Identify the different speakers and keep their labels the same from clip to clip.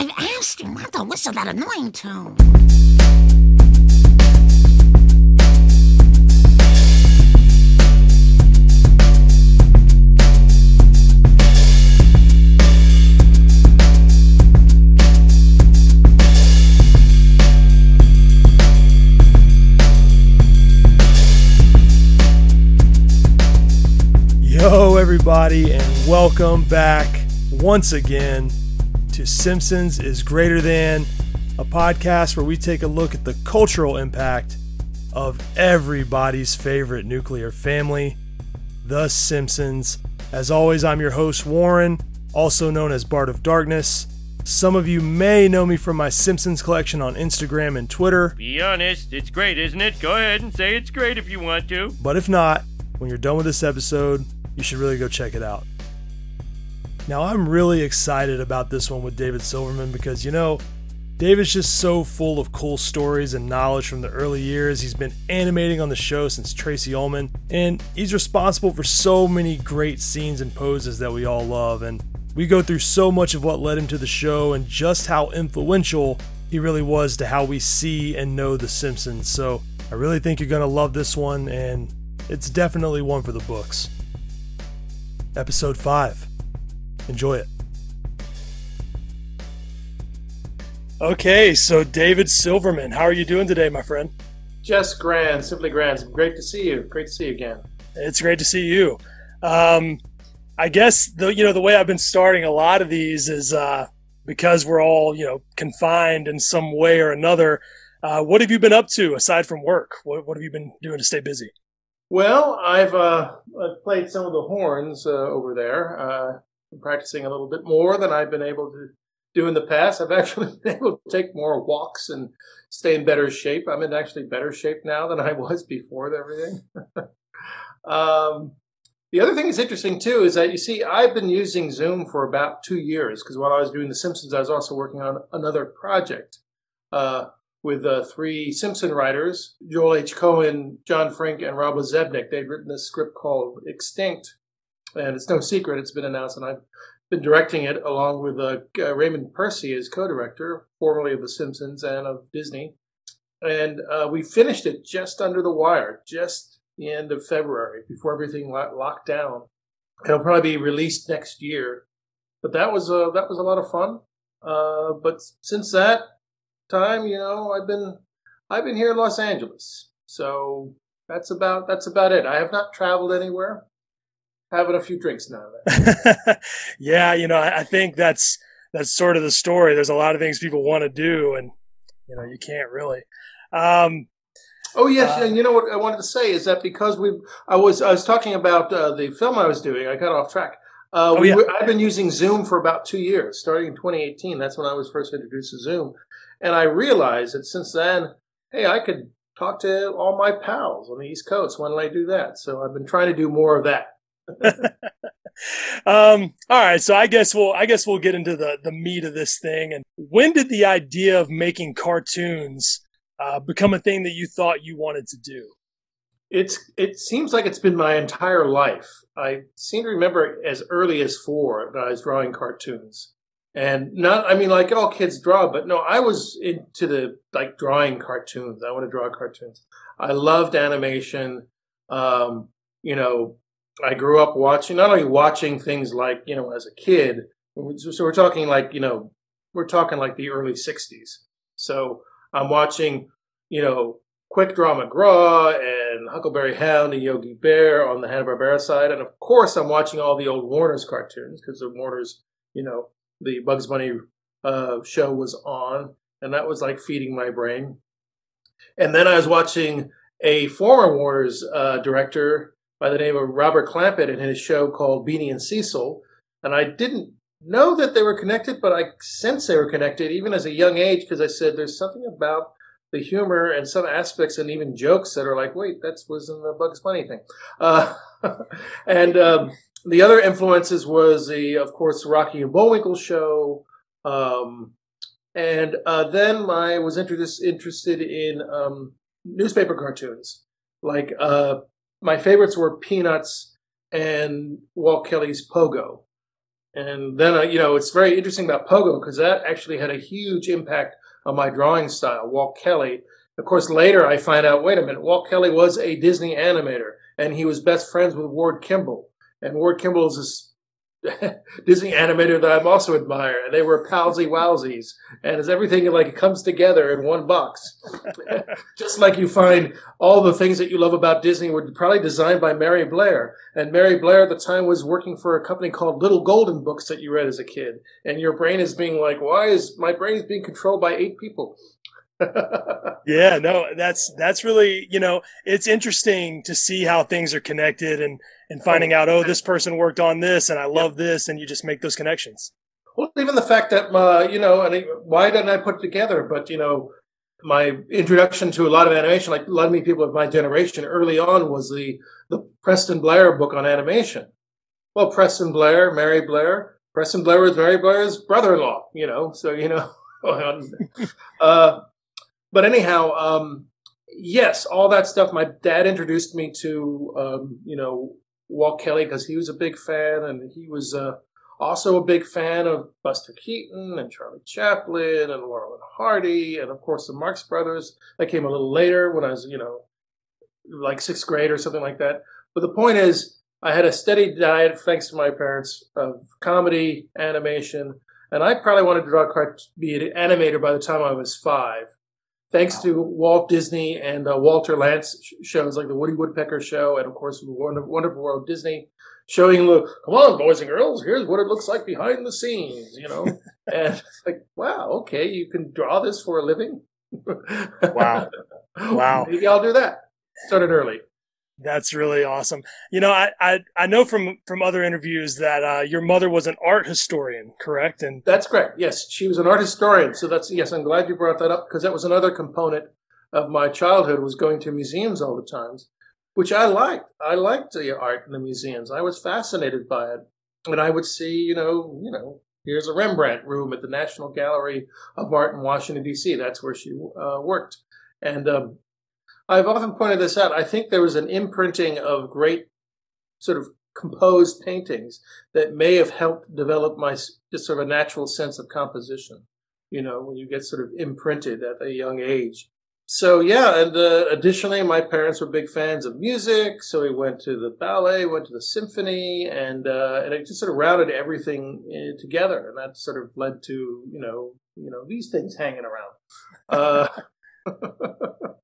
Speaker 1: I've asked him not to whistle that annoying tune.
Speaker 2: Yo, everybody, and welcome back once again to Simpsons is Greater Than, a podcast where we take a look at the cultural impact of everybody's favorite nuclear family, The Simpsons. As always, I'm your host, Warren, also known as Bart of Darkness. Some of you may know me from my Simpsons collection on Instagram and Twitter,
Speaker 3: Be honest, it's great, isn't it? Go ahead and say it's great if you want to.
Speaker 2: but if not, when you're done with this episode, you should really go check it out. Now, I'm really excited about this one with David Silverman because, you know, David's just so full of cool stories and knowledge from the early years. He's been animating on the show since Tracey Ullman, and he's responsible for so many great scenes and poses that we all love. And we go through so much of what led him to the show and just how influential he really was to how we see and know The Simpsons. So I really think you're going to love this one, and it's definitely one for the books. Episode 5. Enjoy it. Okay, so David Silverman, how are you doing today, my friend?
Speaker 4: Just grand, simply grand. Great to see you. Great to see you again.
Speaker 2: It's great to see you. Um, I guess the you know the way I've been starting a lot of these is uh, because we're all you know confined in some way or another. Uh, what have you been up to aside from work? What, what have you been doing to stay busy?
Speaker 4: Well, I've uh, I've played some of the horns uh, over there. I'm practicing a little bit more than I've been able to do in the past. I've actually been able to take more walks and stay in better shape. I'm in actually better shape now than I was before everything. um, the other thing that's interesting too is that you see, I've been using Zoom for about two years because while I was doing The Simpsons, I was also working on another project uh, with uh, three Simpson writers: Joel H. Cohen, John Frink, and Rob Zebnik. They'd written this script called Extinct, and it's no secret; it's been announced, and I've been directing it along with uh, uh, Raymond Persi as co-director, formerly of The Simpsons and of Disney. And uh, we finished it just under the wire, just the end of February, before everything lo- locked down. It'll probably be released next year. But that was uh, that was a lot of fun. Uh, but since that time, you know, I've been I've been here in Los Angeles, so that's about that's about it. I have not traveled anywhere. Having a few drinks now
Speaker 2: yeah, you know, I, I think that's that's sort of the story. There's a lot of things people want to do, and you know, you can't really. Um,
Speaker 4: Oh yes,
Speaker 2: Uh,
Speaker 4: and you know what I wanted to say is that because we, I was I was talking about uh, the film I was doing. I got off track. Uh,
Speaker 2: Oh,
Speaker 4: we
Speaker 2: yeah.
Speaker 4: were, I've been using Zoom for about two years, starting in 2018. That's when I was first introduced to Zoom, and I realized that since then, hey, I could talk to all my pals on the East Coast. Why don't I do that? So I've been trying to do more of that.
Speaker 2: um, all right, so I guess we'll I guess we'll get into the the meat of this thing. And when did the idea of making cartoons uh, become a thing that you thought you wanted to do?
Speaker 4: It's it seems like it's been my entire life. I seem to remember as early as four that I was drawing cartoons. And not I mean like all kids draw, but no, I was into the like drawing cartoons. I want to draw cartoons. I loved animation. Um, you know, I grew up watching not only watching things like, you know, as a kid, so we're talking like, you know, we're talking like the early 60s. So I'm watching, you know, Quick Draw McGraw and Huckleberry Hound and Yogi Bear on the Hanna-Barbera side. And of course, I'm watching all the old Warner's cartoons because the Warner's, you know, the Bugs Bunny uh, show was on. And that was like feeding my brain. And then I was watching a former Warner's uh, director by the name of Robert Clampett in his show called Beany and Cecil. And I didn't know that they were connected, but I sense they were connected even as a young age because I said there's something about the humor and some aspects and even jokes that are like, wait, that was in the Bugs Bunny thing. Uh, and um, the other influences was the, of course, Rocky and Bullwinkle show. Um, and uh, then I was introduced, interested in um, newspaper cartoons. Like uh, my favorites were Peanuts and Walt Kelly's Pogo. And then, uh, you know, it's very interesting about Pogo because that actually had a huge impact on my drawing style. Walt Kelly. Of course, later I find out, wait a minute, Walt Kelly was a Disney animator and he was best friends with Ward Kimball. And Ward Kimball is this Disney animator that I'm also admire. And they were palsy wowsies. And it's everything like comes together in one box. Just like you find all the things that you love about Disney were probably designed by Mary Blair. And Mary Blair at the time was working for a company called Little Golden Books that you read as a kid. And your brain is being like, why is my brain is being controlled by eight people?
Speaker 2: yeah, no, that's that's really you know it's interesting to see how things are connected and and finding out oh this person worked on this and I love this and you just make those connections.
Speaker 4: Well, even the fact that uh, you know, and why didn't I put it together? But you know, my introduction to a lot of animation, like a lot of me people of my generation, early on was the the Preston Blair book on animation. Well, Preston Blair, Mary Blair, Preston Blair was Mary Blair's brother-in-law. You know, so you know. uh, but anyhow, um, yes, all that stuff. My dad introduced me to, um, you know, Walt Kelly because he was a big fan, and he was uh, also a big fan of Buster Keaton and Charlie Chaplin and Laurel and Hardy, and of course the Marx Brothers. That came a little later when I was, you know, like sixth grade or something like that. But the point is, I had a steady diet, thanks to my parents, of comedy, animation, and I probably wanted to draw, be an animator by the time I was five thanks to Walt Disney and uh, Walter Lantz shows like the Woody Woodpecker Show, and of course Wonderful World Disney, showing the come on boys and girls, here's what it looks like behind the scenes, you know, and like wow, okay, you can draw this for a living.
Speaker 2: wow, wow,
Speaker 4: maybe I'll do that. Started early.
Speaker 2: That's really awesome. You know, I, I, I know from from other interviews that uh, your mother was an art historian, correct? And
Speaker 4: that's correct. Yes, she was an art historian. So that's yes. I'm glad you brought that up because that was another component of my childhood was going to museums all the times, which I liked. I liked the art in the museums. I was fascinated by it, and I would see, you know, you know, here's a Rembrandt room at the National Gallery of Art in Washington D.C. That's where she uh, worked, and um, I've often pointed this out. I think there was an imprinting of great sort of composed paintings that may have helped develop my just sort of a natural sense of composition. You know, when you get sort of imprinted at a young age. So yeah, and uh, additionally, my parents were big fans of music, so we went to the ballet, went to the symphony, and uh, and it just sort of routed everything uh, together, and that sort of led to you know you know these things hanging around. Uh,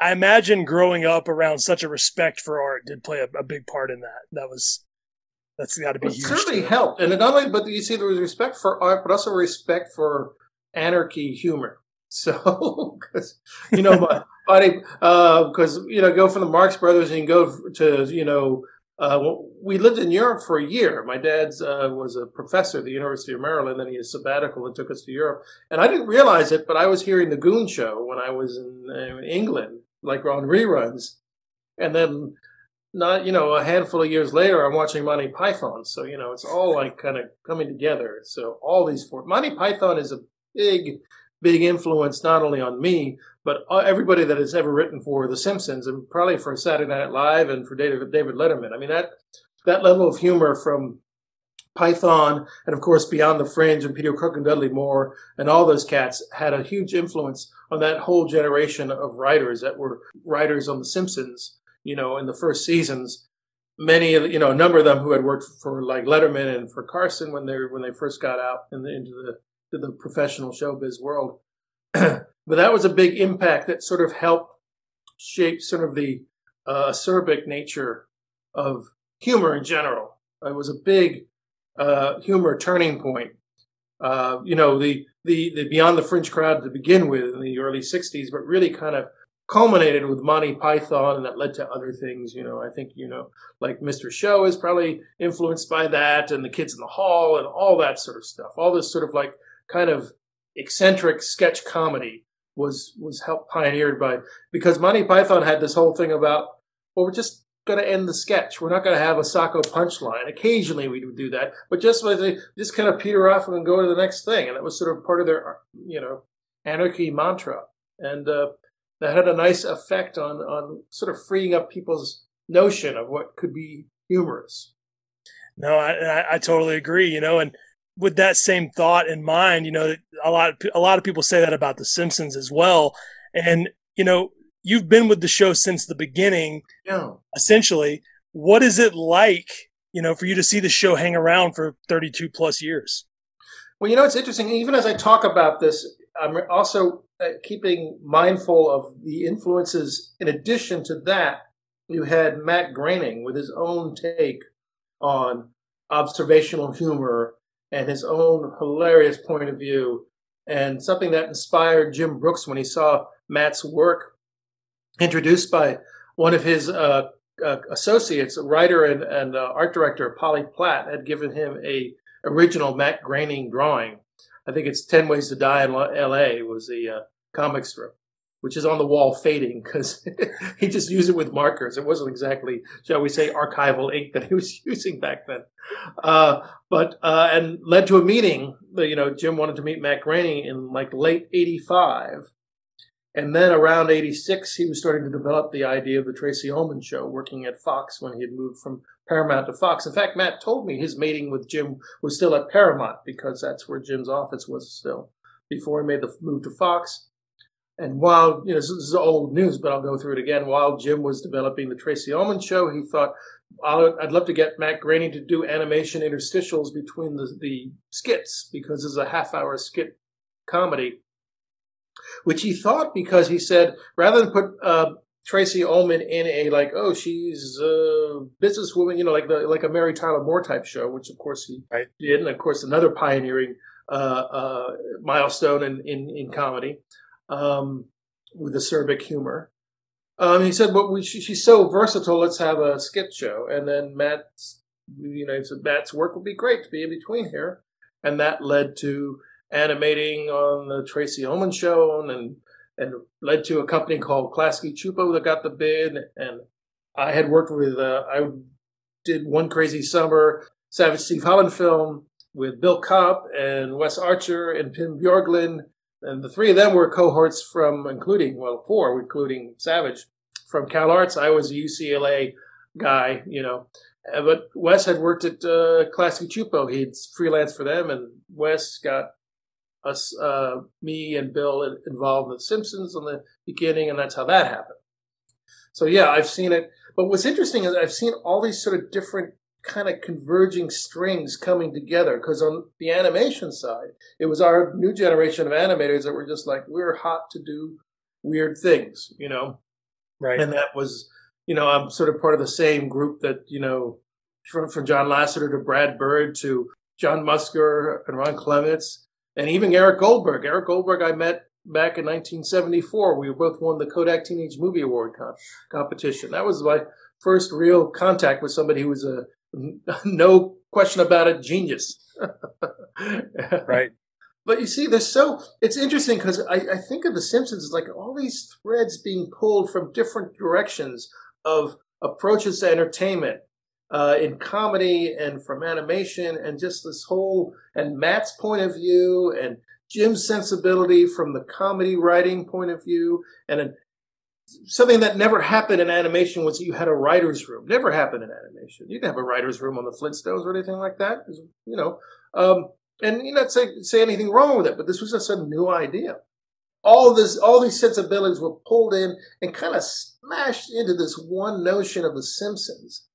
Speaker 2: I imagine growing up around such a respect for art did play a, a big part in that. That was that's got to be huge.
Speaker 4: Certainly helped, and not only but you see there was respect for art, but also respect for anarchy humor. So, because you know, my body, because uh, you know, go from the Marx Brothers and go to you know, uh, we lived in Europe for a year. My dad's uh, was a professor at the University of Maryland. Then he had sabbatical and took us to Europe. And I didn't realize it, but I was hearing the Goon Show when I was in, in England like on reruns. And then not, you know, a handful of years later, I'm watching Monty Python. So, you know, it's all like kind of coming together. So all these four, Monty Python is a big, big influence, not only on me, but uh, everybody that has ever written for The Simpsons and probably for Saturday Night Live and for David, David Letterman. I mean, that, that level of humor from Python, and of course Beyond the Fringe and Peter Cook and Dudley Moore and all those cats had a huge influence on that whole generation of writers that were writers on The Simpsons, you know, in the first seasons. Many of you know, a number of them who had worked for like Letterman and for Carson when they when they first got out in the, into the the professional showbiz world. but that was a big impact that sort of helped shape sort of the uh, acerbic nature of humor in general. It was a big uh, humor turning point. Uh, you know, the, the, the Beyond the Fringe crowd to begin with in the early 60s, but really kind of culminated with Monty Python and that led to other things. You know, I think, you know, like Mr. Show is probably influenced by that and the kids in the hall and all that sort of stuff. All this sort of like kind of eccentric sketch comedy was, was helped pioneered by, because Monty Python had this whole thing about, well, we're just going to end the sketch. We're not going to have a Sacco punchline. Occasionally we would do that, but just like they just kind of peter off and go to the next thing. And that was sort of part of their, you know, anarchy mantra. And uh, that had a nice effect on on sort of freeing up people's notion of what could be humorous.
Speaker 2: No, I, I, totally agree. You know, and with that same thought in mind, you know, a lot a lot of people say that about The Simpsons as well. And you know, you've been with the show since the beginning,
Speaker 4: Yeah.
Speaker 2: essentially. What is it like, you know, for you to see the show hang around for 32 plus years?
Speaker 4: Well, you know, it's interesting. Even as I talk about this, I'm also uh, keeping mindful of the influences. In addition to that, you had Matt Groening with his own take on observational humor and his own hilarious point of view, and something that inspired Jim Brooks when he saw Matt's work introduced by one of his uh, uh, associates, a writer and, and uh, art director, Polly Platt, had given him a original Matt Groening drawing. I think it's 10 Ways to Die in L.A. was the uh, comic strip, which is on the wall fading because he just used it with markers. It wasn't exactly, shall we say, archival ink that he was using back then. Uh, but, uh, and led to a meeting. You know, Jim wanted to meet Matt Groening in like late 85 and then around 86, he was starting to develop the idea of the Tracey Ullman show, working at Fox when he had moved from Paramount to Fox. In fact, Matt told me his meeting with Jim was still at Paramount because that's where Jim's office was still before he made the move to Fox. And while, you know, this is old news, but I'll go through it again. While Jim was developing the Tracey Ullman show, he thought, I'd love to get Matt Groening to do animation interstitials between the, the skits because it's a half hour skit comedy which he thought because he said rather than put uh, Tracey Ullman in a like oh she's a businesswoman you know like the like a Mary Tyler Moore type show which of course he
Speaker 2: right.
Speaker 4: did and of course another pioneering uh, uh, milestone in in, in comedy um, with acerbic humor. Um, he said, "Well, we, she, she's so versatile. Let's have a skit show." And then Matt's, you know, he said Matt's work would be great to be in between here, and that led to animating on the Tracey Ullman show and and led to a company called Klasky Csupo that got the bid. And I had worked with uh, I did one crazy summer Savage Steve Holland film with Bill Kopp and Wes Archer and Tim Bjorklund. And the three of them were cohorts from, including, well, four, including Savage, from Cal Arts. I was a UCLA guy, you know. But Wes had worked at uh, Klasky Csupo. He'd freelanced for them, and Wes got us, uh, me and Bill involved in The Simpsons in the beginning, and that's how that happened. So yeah, I've seen it. But what's interesting is I've seen all these sort of different kind of converging strings coming together because on the animation side, it was our new generation of animators that were just like, we're hot to do weird things, you know?
Speaker 2: Right.
Speaker 4: And that was, you know, I'm sort of part of the same group that, you know, from, from John Lasseter to Brad Bird to John Musker and Ron Clements and even Eric Goldberg. Eric Goldberg, I met back in 1974. We both won the Kodak Teenage Movie Award comp- competition. That was my first real contact with somebody who was a no question about it genius.
Speaker 2: right.
Speaker 4: But you see, there's so it's interesting because I, I think of The Simpsons as like all these threads being pulled from different directions of approaches to entertainment uh, in comedy and from animation and just this whole and Matt's point of view and Jim's sensibility from the comedy writing point of view and a, something that never happened in animation was you had a writer's room. Never happened in animation. You didn't have a writer's room on the Flintstones or anything like that. You know, um, and you not say say anything wrong with it, but this was just a new idea. All this, all these sensibilities were pulled in and kind of smashed into this one notion of the Simpsons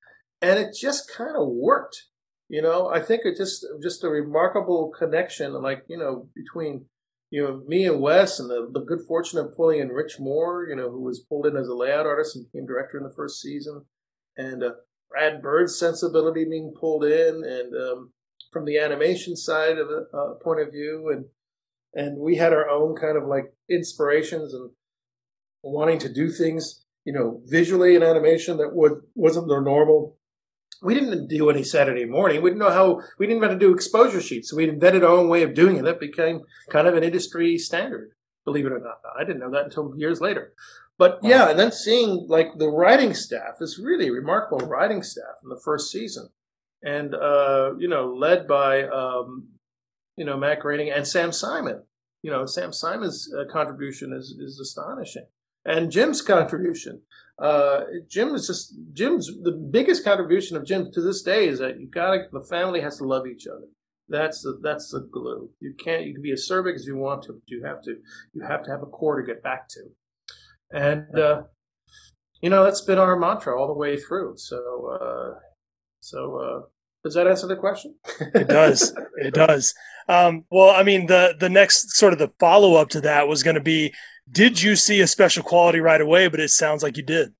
Speaker 4: and it just kind of worked. You know, I think it just just a remarkable connection, like you know, between you know me and Wes, and the, the good fortune of pulling in Rich Moore, you know, who was pulled in as a layout artist and became director in the first season, and uh, Brad Bird's sensibility being pulled in, and um, from the animation side of a uh, point of view, and and we had our own kind of like inspirations and wanting to do things, you know, visually in animation that would wasn't their normal we didn't do any Saturday morning. We didn't know how, we didn't even have to do exposure sheets. So we invented our own way of doing it. That became kind of an industry standard, believe it or not. I didn't know that until years later. But wow. yeah, and then seeing like the writing staff, this really remarkable writing staff in the first season. And, uh, you know, led by, um, you know, Matt Groening and Sam Simon. You know, Sam Simon's uh, contribution is, is astonishing. And Jim's contribution. Uh, Jim is just Jim's the biggest contribution of Jim to this day is that you gotta the family has to love each other. That's the that's the glue. You can't you can be as acerbic as you want to, but you have to you have to have a core to get back to. And uh, you know that's been our mantra all the way through. So uh, so uh, does that answer the question?
Speaker 2: it does. It does. Um, well, I mean the the next sort of the follow up to that was going to be did you see a special quality right away? But it sounds like you did.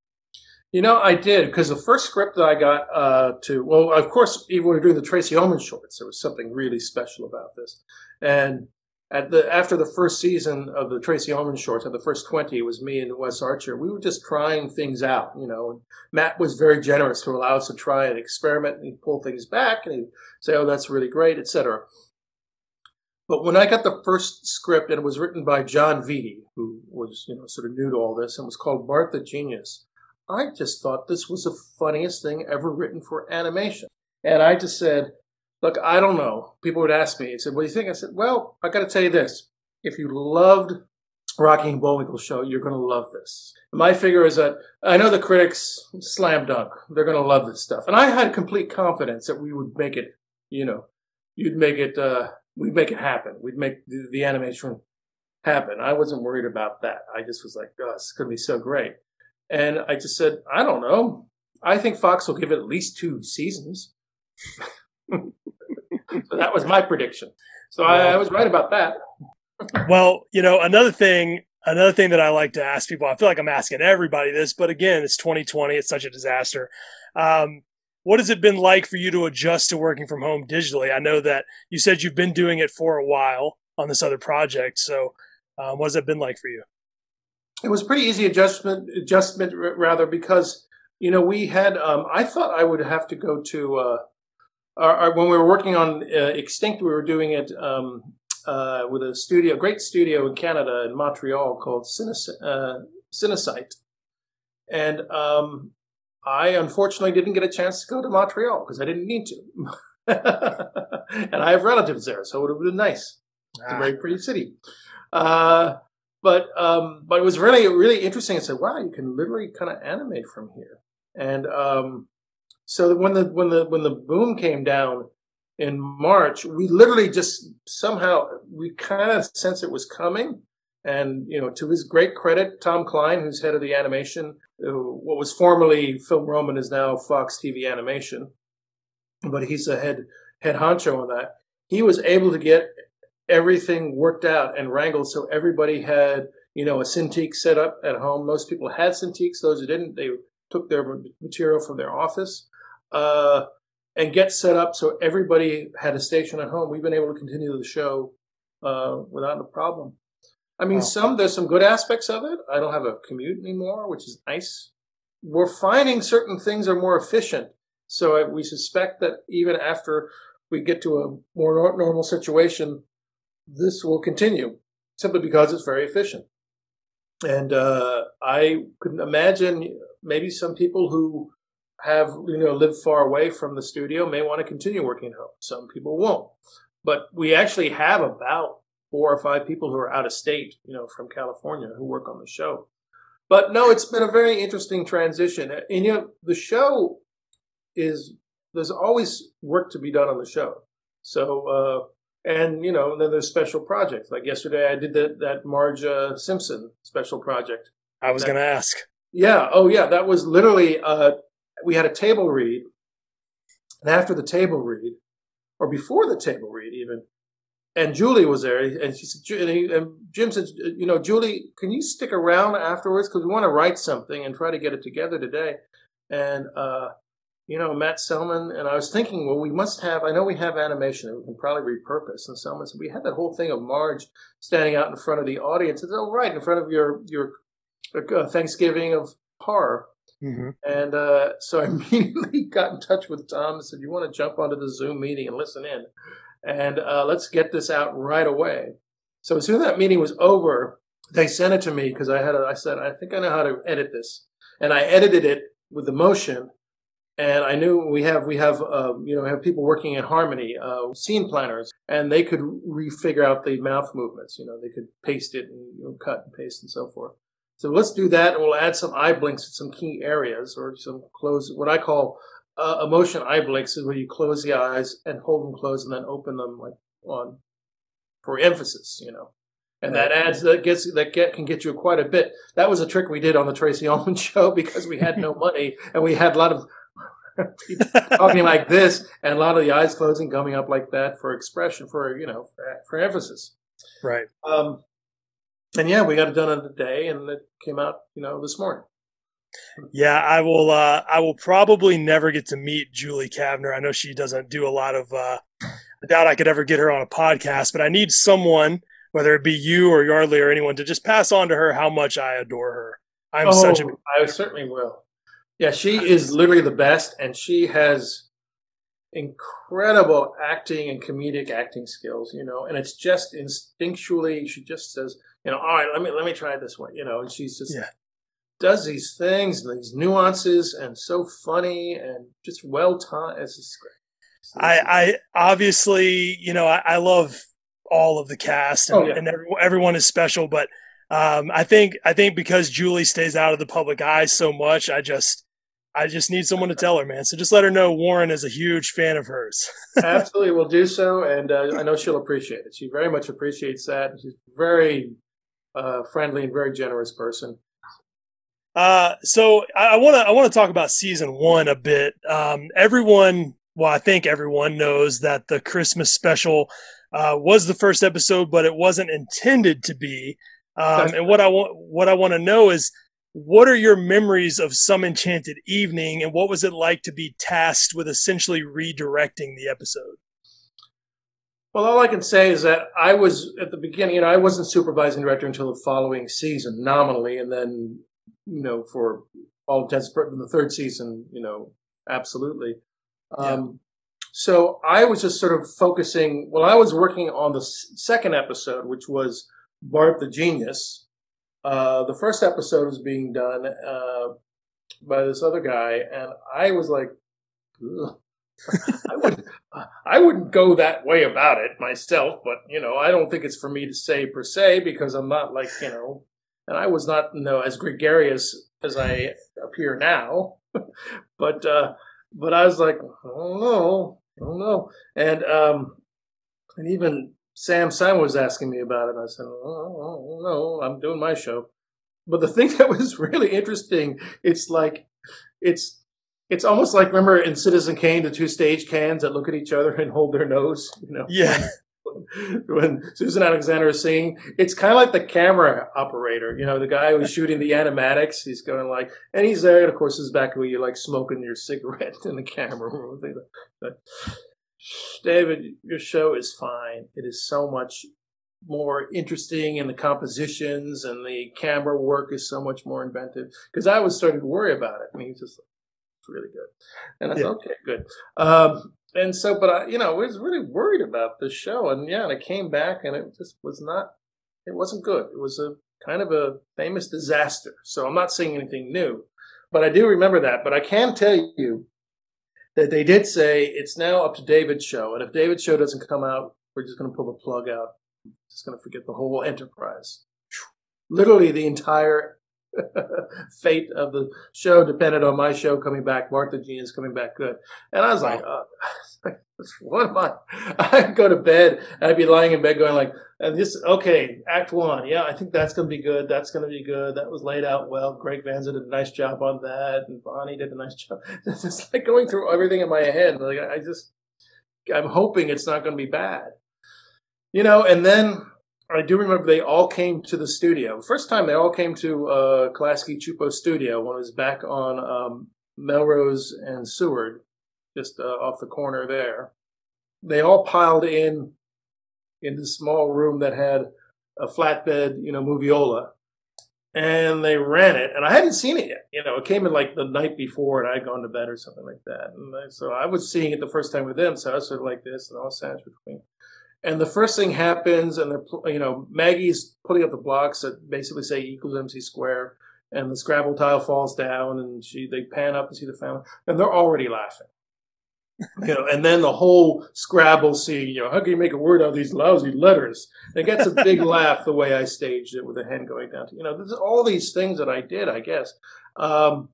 Speaker 4: You know, I did because the first script that I got uh, to, well, of course, even when we were doing the Tracey Ullman shorts, there was something really special about this. And at the after the first season of the Tracey Ullman shorts, at the first twenty, it was me and Wes Archer. We were just trying things out, you know. And Matt was very generous to allow us to try and experiment, and he'd pull things back, and he'd say, "Oh, that's really great," etc. But when I got the first script, and it was written by Jon Vitti, who was, you know, sort of new to all this, and was called Bart the Genius, I just thought this was the funniest thing ever written for animation. And I just said, look, I don't know. People would ask me, they said, what do you think? I said, well, I got to tell you this. If you loved Rocky and Bullwinkle show, you're going to love this. My figure is that I know the critics slam dunk. They're going to love this stuff. And I had complete confidence that we would make it, you know, you'd make it, uh, we'd make it happen. We'd make the, the animation happen. I wasn't worried about that. I just was like, oh, it's going to be so great. And I just said, I don't know. I think Fox will give it at least two seasons. so that was my prediction. So I, I was right about that.
Speaker 2: well, you know, another thing, another thing that I like to ask people, I feel like I'm asking everybody this, but again, it's 2020. It's such a disaster. Um, what has it been like for you to adjust to working from home digitally? I know that you said you've been doing it for a while on this other project. So, um, what has it been like for you?
Speaker 4: It was pretty easy adjustment, adjustment rather, because you know we had. Um, I thought I would have to go to uh, our, our, when we were working on uh, Extinct. We were doing it um, uh, with a studio, a great studio in Canada in Montreal called uh, Cinesite, and um, I unfortunately didn't get a chance to go to Montreal because I didn't need to. and I have relatives there, so it would have been nice. It's a ah. very pretty city. Uh, but um, but it was really really interesting. I said, "Wow, you can literally kind of animate from here." And um, so when the when the when the boom came down in March, we literally just somehow we kind of sense it was coming. And you know, to his great credit, Tom Klein, who's head of the animation, what was formerly Film Roman is now Fox TV Animation, but he's a head head honcho on that. He was able to get everything worked out and wrangled so everybody had you know a Cintiq set up at home. Most people had Cintiqs; those who didn't, they took their material from their office uh, and get set up so everybody had a station at home. We've been able to continue the show uh, without a problem. I mean, wow. some there's some good aspects of it. I don't have a commute anymore, which is nice. We're finding certain things are more efficient, so we suspect that even after we get to a more normal situation, this will continue simply because it's very efficient. And uh, I could imagine maybe some people who have you know lived far away from the studio may want to continue working at home. Some people won't. But we actually have about four or five people who are out of state, you know, from California who work on the show. But no, it's been a very interesting transition. And you know, the show is there's always work to be done on the show. So uh, and you know then there's special projects like yesterday i did that that marge uh, simpson special project
Speaker 2: i was going to ask
Speaker 4: yeah oh yeah that was literally uh, we had a table read and after the table read or before the table read even and julie was there and she said and, he, and jim said you know julie can you stick around afterwards because we want to write something and try to get it together today and uh, you know, Matt Selman, and I was thinking, well, we must have, I know we have animation that we can probably repurpose. And Selman said, we had that whole thing of Marge standing out in front of the audience. It's oh, right, in front of your, your uh, Thanksgiving of horror. Mm-hmm. And uh, so I immediately got in touch with Tom and said, you want to jump onto the Zoom meeting and listen in? And uh, let's get this out right away. So as soon as that meeting was over, they sent it to me because I had, a, I said, I think I know how to edit this. And I edited it with the motion and I knew we have we have uh, you know have people working in harmony, uh, scene planners, and they could refigure out the mouth movements. You know, they could paste it and you know, cut and paste and so forth. So let's do that, and we'll add some eye blinks at some key areas, or some close. What I call uh, emotion eye blinks is where you close the eyes and hold them closed, and then open them like on for emphasis. You know, and that adds that gets that get can get you quite a bit. That was a trick we did on the Tracey Ullman show because we had no money and we had a lot of talking like this and a lot of the eyes closing, coming up like that for expression, for you know, for, for emphasis.
Speaker 2: Right.
Speaker 4: Um, and yeah, we got it done in a day, and it came out, you know, this morning.
Speaker 2: Yeah, I will. Uh, I will probably never get to meet Julie Kavner. I know she doesn't do a lot of. Uh, I doubt I could ever get her on a podcast, but I need someone, whether it be you or Yardley or anyone, to just pass on to her how much I adore her. I'm
Speaker 4: oh,
Speaker 2: such a.
Speaker 4: I certainly will. Yeah, she is literally the best, and she has incredible acting and comedic acting skills. You know, and it's just instinctually. She just says, you know, all right, let me let me try this one. You know, and she's just
Speaker 2: Yeah.
Speaker 4: Does these things and these nuances and so funny and just well timed. It's just great.
Speaker 2: I, I obviously, you know, I, I love all of the cast and,
Speaker 4: Oh, yeah.
Speaker 2: and every, everyone is special, but um, I think I think because Julie stays out of the public eye so much, I just I just need someone to tell her, man. So just let her know Warren is a huge fan of hers.
Speaker 4: Absolutely, we'll do so, and uh, I know she'll appreciate it. She very much appreciates that. She's very uh, friendly and very generous person.
Speaker 2: Uh, so I want to I want to talk about season one a bit. Um, everyone, well, I think everyone knows that the Christmas special uh, was the first episode, but it wasn't intended to be. Um, and what I want what I want to know is what are your memories of some enchanted evening, and what was it like to be tasked with essentially redirecting the episode?
Speaker 4: Well, all I can say is that I was at the beginning. You know, I wasn't supervising director until the following season, nominally, and then you know, for all intents and purposes, the third season, you know, absolutely. Um, so I was just sort of focusing. Well, I was working on the s- second episode, which was Bart the Genius. Uh, the first episode was being done uh, by this other guy, and I was like, I wouldn't, I wouldn't go that way about it myself, but you know, I don't think it's for me to say per se because I'm not like you know, and I was not you know as gregarious as I appear now, but uh, but I was like, I don't know, I don't know, and um, and even Sam Simon was asking me about it. I said, oh, no, I'm doing my show. But the thing that was really interesting, it's like, it's, it's almost like remember in Citizen Kane, the two stage cans that look at each other and hold their nose, you know,
Speaker 2: Yeah,
Speaker 4: when Susan Alexander is singing, it's kind of like the camera operator, you know, the guy who's shooting the animatics. He's going like, and he's there, and of course, his back where you're like smoking your cigarette in the camera room. But, David, your show is fine. It is so much more interesting, and the compositions and the camera work is so much more inventive. Because I was starting to worry about it. Mean, he's just it's really good, and I
Speaker 2: Yeah.
Speaker 4: thought, okay, good. Um, and so, but I, you know, I was really worried about this show, and yeah, and I came back, and it just was not. It wasn't good. It was a kind of a famous disaster. So I'm not saying anything new, but I do remember that. But I can tell you that they did say it's now up to David's show, and if David's show doesn't come out, we're just going to pull the plug out. Just going to forget the whole enterprise. Literally, the entire fate of the show depended on my show coming back, Bart the Genius coming back good. And I was like, uh, what am I? I'd go to bed, and I'd be lying in bed going like, and this, okay, act one. Yeah, I think that's going to be good. That's going to be good. That was laid out well. Gregg Vanzo did a nice job on that, and Bonnie did a nice job. It's just like going through everything in my head. Like, I just, I'm hoping it's not going to be bad. You know, and then I do remember they all came to the studio. First time they all came to uh, Klasky Csupo studio when it was back on um, Melrose and Seward, just uh, off the corner there. They all piled in in this small room that had a flatbed, you know, moviola, and they ran it. And I hadn't seen it yet. You know, it came in like the night before, and I'd gone to bed or something like that. And I, so I was seeing it the first time with them. So I was sort of like this, and all sandwiched between. And the first thing happens, and they're, you know, Maggie's putting up the blocks that basically say equals MC square, and the Scrabble tile falls down, and she they pan up and see the family, and they're already laughing. you know, and then the whole Scrabble scene. You know, how can you make a word out of these lousy letters? And it gets a big laugh the way I staged it with the hen going down. To, you know, there's all these things that I did, I guess. Um,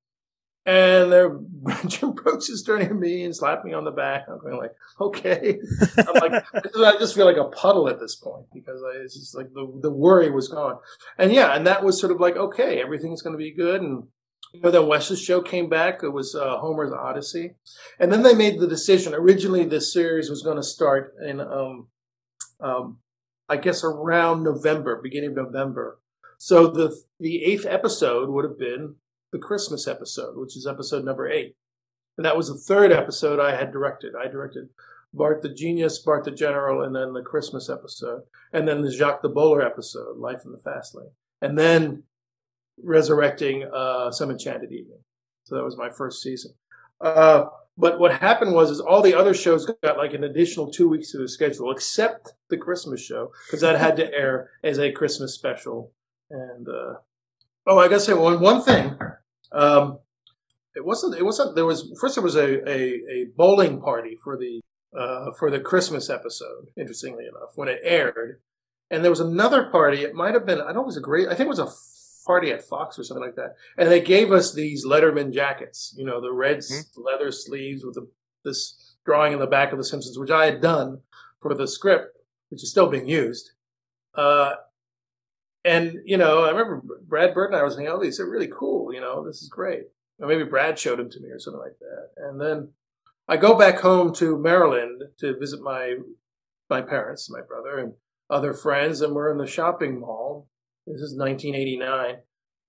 Speaker 4: and there, Jim Brooks is turning to me and slapping me on the back. I'm going like, okay. I'm like, I just feel like a puddle at this point because I, it's just like the, the worry was gone. And yeah, and that was sort of like, okay, everything's going to be good. And, you know, then Wes's show came back. It was uh, Homer's Odyssey. And then they made the decision. Originally, this series was going to start in, um, um, I guess, around November, beginning of November. So the the eighth episode would have been the Christmas episode, which is episode number eight. And that was the third episode I had directed. I directed Bart the Genius, Bart the General, and then the Christmas episode, and then the Jacques the Bowler episode, Life in the Fast Lane, and then resurrecting uh, Some Enchanted Evening. So that was my first season. Uh, but what happened was, is all the other shows got like an additional two weeks to the schedule, except the Christmas show, because that had to air as a Christmas special. And uh, oh, I gotta say one one thing. Um, it wasn't. It wasn't. There was first. There was a a, a bowling party for the uh, for the Christmas episode. Interestingly enough, when it aired, and there was another party. It might have been. I don't know. It was a great. I think it was a party at Fox or something like that. And they gave us these Letterman jackets. You know, the red mm-hmm. leather sleeves with the, this drawing in the back of The Simpsons, which I had done for the script, which is still being used. Uh, and you know, I remember Brad Bird and I was saying, "Oh, these are really cool. You know, this is great." Or maybe Brad showed him to me or something like that. And then I go back home to Maryland to visit my my parents, my brother, and other friends, and we're in the shopping mall. This is 1989.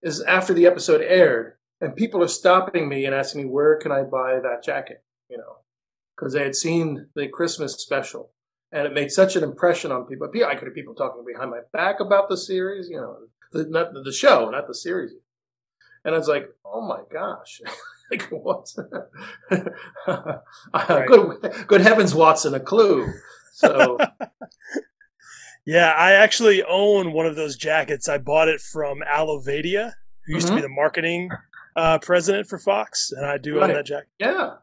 Speaker 4: This is after the episode aired, and people are stopping me and asking me where can I buy that jacket, you know, because they had seen the Christmas special and it made such an impression on people. I could have people talking behind my back about the series, you know, the, not the show, not the series. And I was like, oh my gosh, like what? right. good, good heavens, Watson, a clue. So.
Speaker 2: yeah, I actually own one of those jackets. I bought it from Al Ovadia, who used mm-hmm. to be mm-hmm. the marketing uh, president for Fox, and I do right. own that jacket.
Speaker 4: Yeah,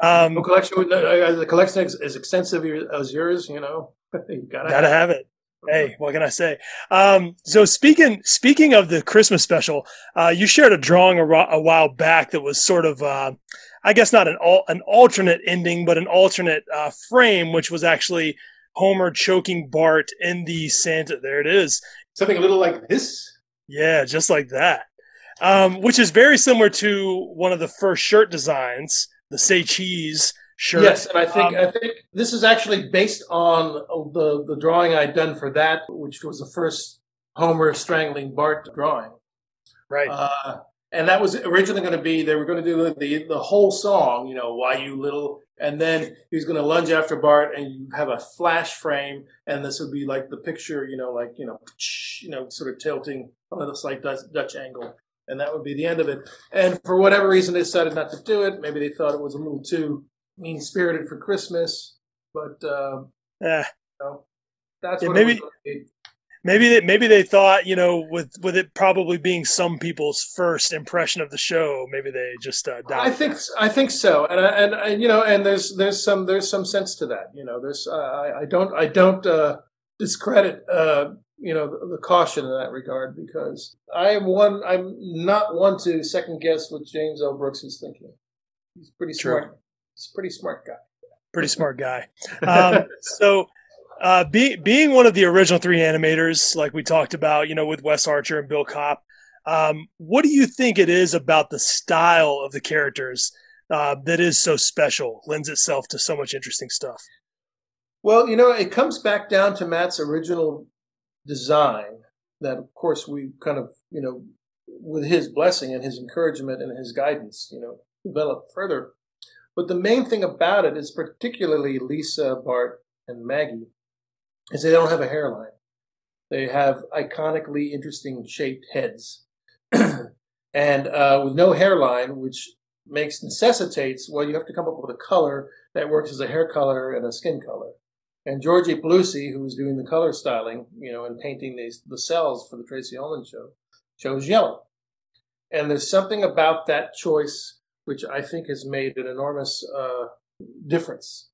Speaker 4: um, collection, uh, the collection is as extensive as yours. You know, you
Speaker 2: gotta, gotta have it. Hey, what can I say? Um, so speaking speaking of the Christmas special, uh, you shared a drawing a, a, while back that was sort of, uh, I guess, not an al- an alternate ending, but an alternate uh, frame, which was actually Homer choking Bart in the Santa. There it is.
Speaker 4: Something a little like this.
Speaker 2: Yeah, just like that. Um, which is very similar to one of the first shirt designs the say cheese shirt.
Speaker 4: Yes, and I think um, I think this is actually based on the the drawing I'd done for that, which was the first Homer strangling Bart drawing.
Speaker 2: Right.
Speaker 4: Uh, and that was originally going to be they were going to do the the whole song, you know, why you little, and then he was going to lunge after Bart, and you have a flash frame, and this would be like the picture, you know, like you know, you know, sort of tilting on a slight Dutch, Dutch angle, and that would be the end of it. And for whatever reason, they decided not to do it. Maybe they thought it was a little too mean spirited for Christmas, but uh,
Speaker 2: yeah,
Speaker 4: you know, that's
Speaker 2: yeah, maybe. Maybe they, maybe they thought, you know, with with it probably being some people's first impression of the show, maybe they just uh,
Speaker 4: I think I think so, and and, and you know, and there's there's some there's some sense to that. You know, there's uh, I, I don't I don't uh, discredit uh, you know the, the, caution in that regard because I am one I'm not one to second guess what James L. Brooks is thinking. He's pretty smart. True. He's a pretty smart guy.
Speaker 2: Pretty smart guy. Um, so. Uh, be, being one of the original three animators, like we talked about, you know, with Wes Archer and Bill Kopp, um, what do you think it is about the style of the characters uh, that is so special, lends itself to so much interesting stuff?
Speaker 4: Well, you know, it comes back down to Matt's original design that, of course, we kind of, you know, with his blessing and his encouragement and his guidance, you know, develop further. But the main thing about it is particularly Lisa, Bart, and Maggie, is they don't have a hairline. They have iconically interesting shaped heads. and uh, with no hairline, which makes necessitates, well, you have to come up with a color that works as a hair color and a skin color. And Gyorgyi Peluce, who was doing the color styling, you know, and painting these, the cels for the Tracey Ullman show, chose yellow. And there's something about that choice which I think has made an enormous uh, difference,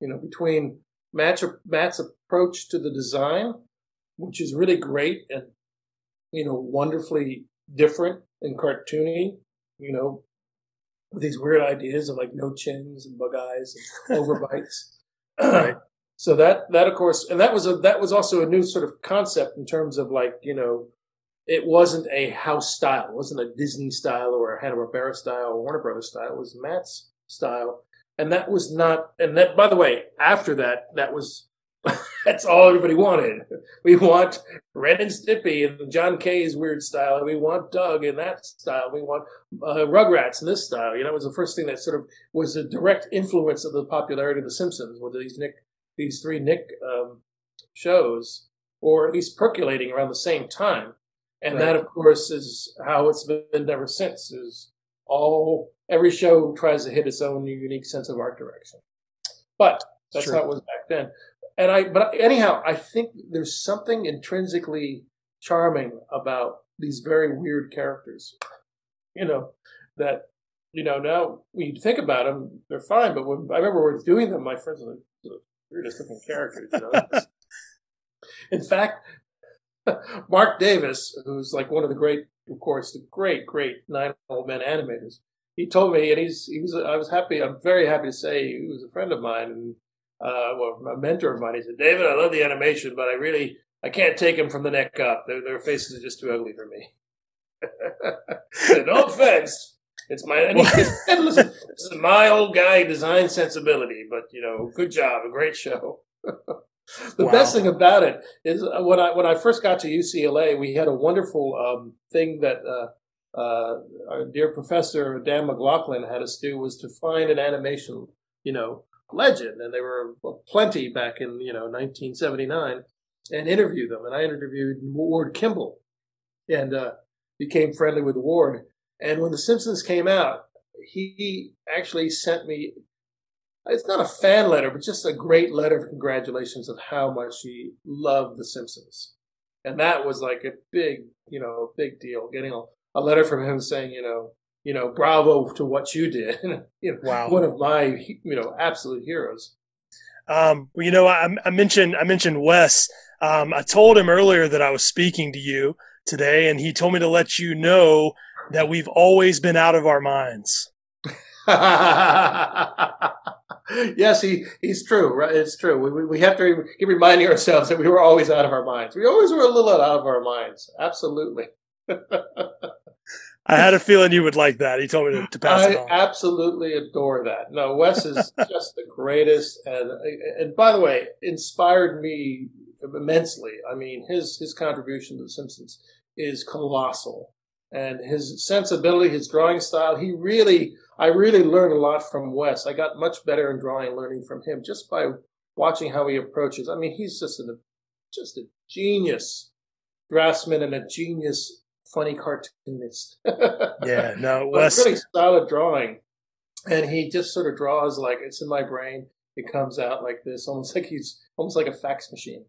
Speaker 4: you know, between Matt's, Matt's approach to the design, which is really great and, you know, wonderfully different and cartoony, you know, with these weird ideas of like no chins and bug eyes and overbites. right. So that, that of course, and that was a, that was also a new sort of concept in terms of like, you know, it wasn't a house style. It wasn't a Disney style or a Hanna-Barbera style or Warner Brothers style. It was Matt's style. And that was not, and that, by the way, after that, that was, that's all everybody wanted. We want Ren and Stimpy and John K's weird style. And we want Doug in that style. We want uh, Rugrats in this style. You know, it was the first thing that sort of was a direct influence of the popularity of The Simpsons with these Nick, these three Nick um, shows, or at least percolating around the same time. And right. that, of course, is how it's been ever since. Is all every show tries to hit its own unique sense of art direction. But that's sure. how it was back then. And I, but anyhow, I think there's something intrinsically charming about these very weird characters. You know, that you know now when you think about them, they're fine. But when I remember we are doing them, my friends were like, the weirdest looking characters. You know. In fact, Marc Davis, who's like one of the great, of course, the great, great Nine Old Men animators, he told me, and he's he was I was happy. I'm very happy to say he was a friend of mine and uh, well, a mentor of mine. He said, David, I love the animation, but I really I can't take them from the neck up. Their their faces are just too ugly for me. no offense. It's my and he, listen, this is my old guy design sensibility, but you know, good job, a great show. The wow. best thing about it is uh, when I when I first got to UCLA, we had a wonderful um, thing that uh, uh, our dear professor Dan McLaughlin had us do was to find an animation, you know, legend, and there were plenty back in you know 1979, and interview them. And I interviewed Ward Kimball, and uh, became friendly with Ward. And when The Simpsons came out, he actually sent me it's not a fan letter, but just a great letter of congratulations of how much he loved The Simpsons. And that was like a big, you know, big deal. Getting a, a letter from him saying, you know, you know, bravo to what you did. you know, wow. One of my, you know, absolute heroes.
Speaker 2: Um, well, you know, I, I, mentioned I mentioned Wes. Um, I told him earlier that I was speaking to you today, and he told me to let you know that we've always been out of our minds.
Speaker 4: yes, he, he's true. Right? It's true. We, we we have to keep reminding ourselves that we were always out of our minds. We always were a little out of our minds. Absolutely.
Speaker 2: I had a feeling you would like that. He told me to, to pass I it on.
Speaker 4: I absolutely adore that. No, Wes is just the greatest, and and by the way, inspired me immensely. I mean, his his contribution to The Simpsons is colossal, and his sensibility, his drawing style. He really I really learned a lot from Wes. I got much better in drawing learning from him just by watching how he approaches. I mean, he's just a just a genius draftsman and a genius funny cartoonist.
Speaker 2: yeah, no, Wes
Speaker 4: really solid drawing, and he just sort of draws like it's in my brain. It comes out like this, almost like he's almost like a fax machine.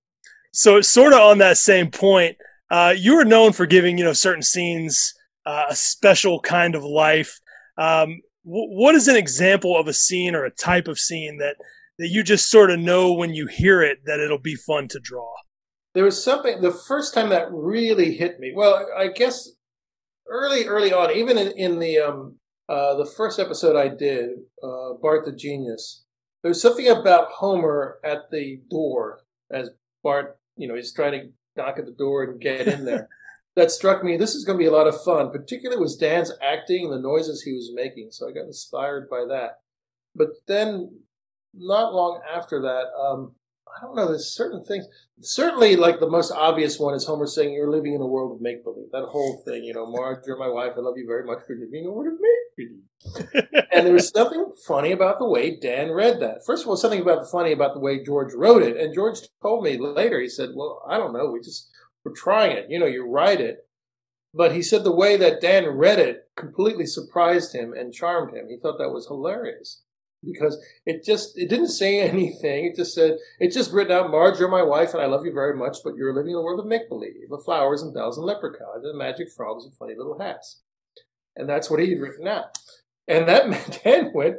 Speaker 2: So, sort of on that same point, uh, you were known for giving you know certain scenes uh, a special kind of life. Um, what is an example of a scene or a type of scene that that you just sort of know when you hear it that it'll be fun to draw?
Speaker 4: There was something the first time that really hit me. Well, I guess early, early on, even in, in the um, uh, the first episode I did, uh, Bart the Genius, there was something about Homer at the door as Bart, you know, he's trying to knock at the door and get in there. that struck me. This is going to be a lot of fun, particularly with Dan's acting and the noises he was making. So I got inspired by that. But then, not long after that, um, I don't know. There's certain things. Certainly, like the most obvious one is Homer saying, "You're living in a world of make believe." That whole thing, you know, Marge, you're my wife. I love you very much for living in a world of make believe. and there was something funny about the way Dan read that. First of all, something about the funny about the way George wrote it. And George told me later. He said, "Well, I don't know. We just for trying it. You know, you write it. But he said the way that Dan read it completely surprised him and charmed him. He thought that was hilarious because it just it didn't say anything. It just said it's just written out. Marge, you're my wife, and I love you very much, but you're living in a world of make believe, of flowers and bells and leprechauns and magic frogs and funny little hats. And that's what he'd written out. And that Dan went,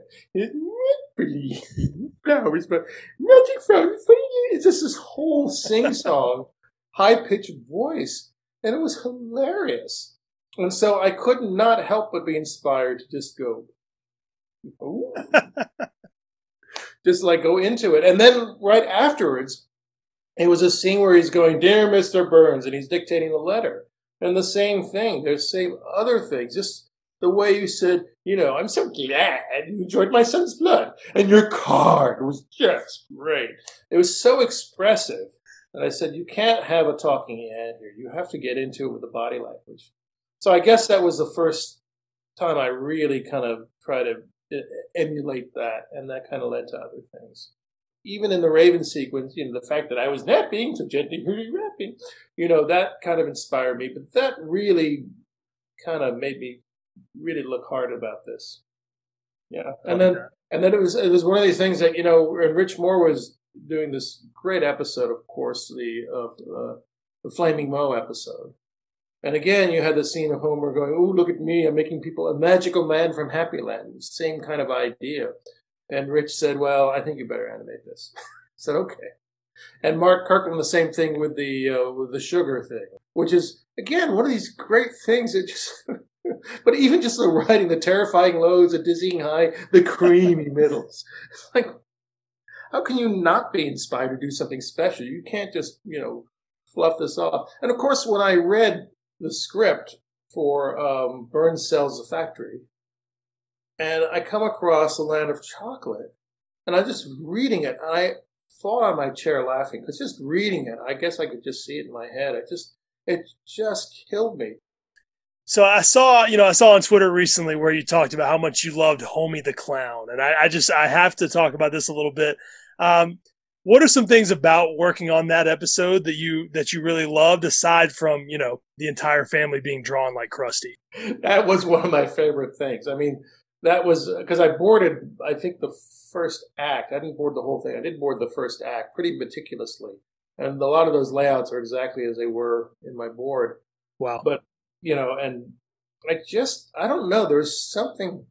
Speaker 4: flowers, but magic frogs, funny. It's just this whole sing song, high pitched voice, and it was hilarious. And so I could not help but be inspired to just go, Ooh. just like go into it. And then right afterwards, it was a scene where he's going, Dear Mr. Burns, and he's dictating a letter. And the same thing, there's same other things, just the way you said, you know, I'm so glad you enjoyed my son's blood. And your card was just great. It was so expressive. And I said, you can't have a talking head here. You have to get into it with the body language. So I guess that was the first time I really kind of tried to uh, emulate that. And that kind of led to other things even in the Raven sequence, you know, the fact that I was napping, so gently rapping, you know, that kind of inspired me. But that really kind of made me really look hard about this. Yeah, and then and then it was it was one of these things that you know, and Rich Moore was doing this great episode, of course, the of uh, the Flaming Moe episode. And again, you had the scene of Homer going, "Oh, look at me! I'm making people a magical man from Happy Land." Same kind of idea. And Rich said, "Well, I think you better animate this." I said, "Okay." And Mark Kirkland the same thing with the uh, with the sugar thing, which is again one of these great things that just. but even just the writing, the terrifying lows, the dizzying high, the creamy middles. It's like, how can you not be inspired to do something special? You can't just, you know, fluff this off. And of course, when I read the script for um, Burns Sells the Factory, and I come across the land of chocolate, and I'm just reading it, and I fall on my chair laughing because just reading it, I guess I could just see it in my head. It just it just killed me.
Speaker 2: So I saw, you know, I saw on Twitter recently where you talked about how much you loved Homie the Clown, and I, I just I have to talk about this a little bit. Um, what are some things about working on that episode that you that you really loved, aside from you know the entire family being drawn like Krusty?
Speaker 4: That was one of my favorite things. I mean, that was because I boarded, I think, the first act. I didn't board the whole thing. I did board the first act pretty meticulously. And a lot of those layouts are exactly as they were in my board.
Speaker 2: Wow.
Speaker 4: But, you know, and I just, I don't know. There's something,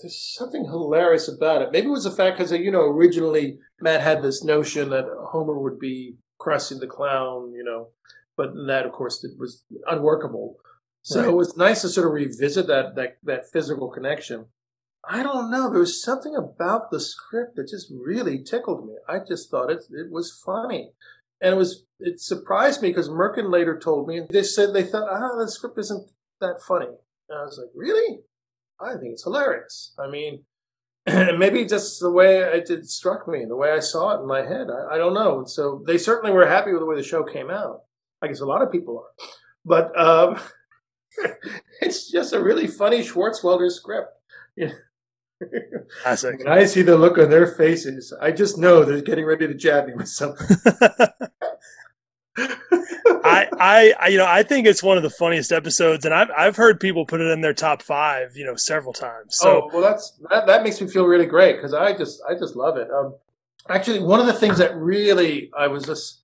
Speaker 4: there's something hilarious about it. Maybe it was the fact because, you know, originally Matt had this notion that Homer would be Krusty the Clown, you know, but that, of course, it was unworkable. So right. it was nice to sort of revisit that, that, that physical connection. I don't know. There was something about the script that just really tickled me. I just thought it, it was funny. And it was, it surprised me because Mirkin later told me, they said they thought, ah, the script isn't that funny. And I was like, really? I think it's hilarious. I mean, maybe just the way it, it, struck me, the way I saw it in my head. I, I, don't know. So they certainly were happy with the way the show came out. I guess a lot of people are. But um, it's just a really funny Swartzwelder script.
Speaker 2: Classic.
Speaker 4: When I see the look on their faces, I just know they're getting ready to jab me with something.
Speaker 2: I, I, you know, I think it's one of the funniest episodes, and I've I've heard people put it in their top five, you know, several times. So,
Speaker 4: oh, well, that's that, that makes me feel really great because I just I just love it. Um, actually, one of the things that really I was just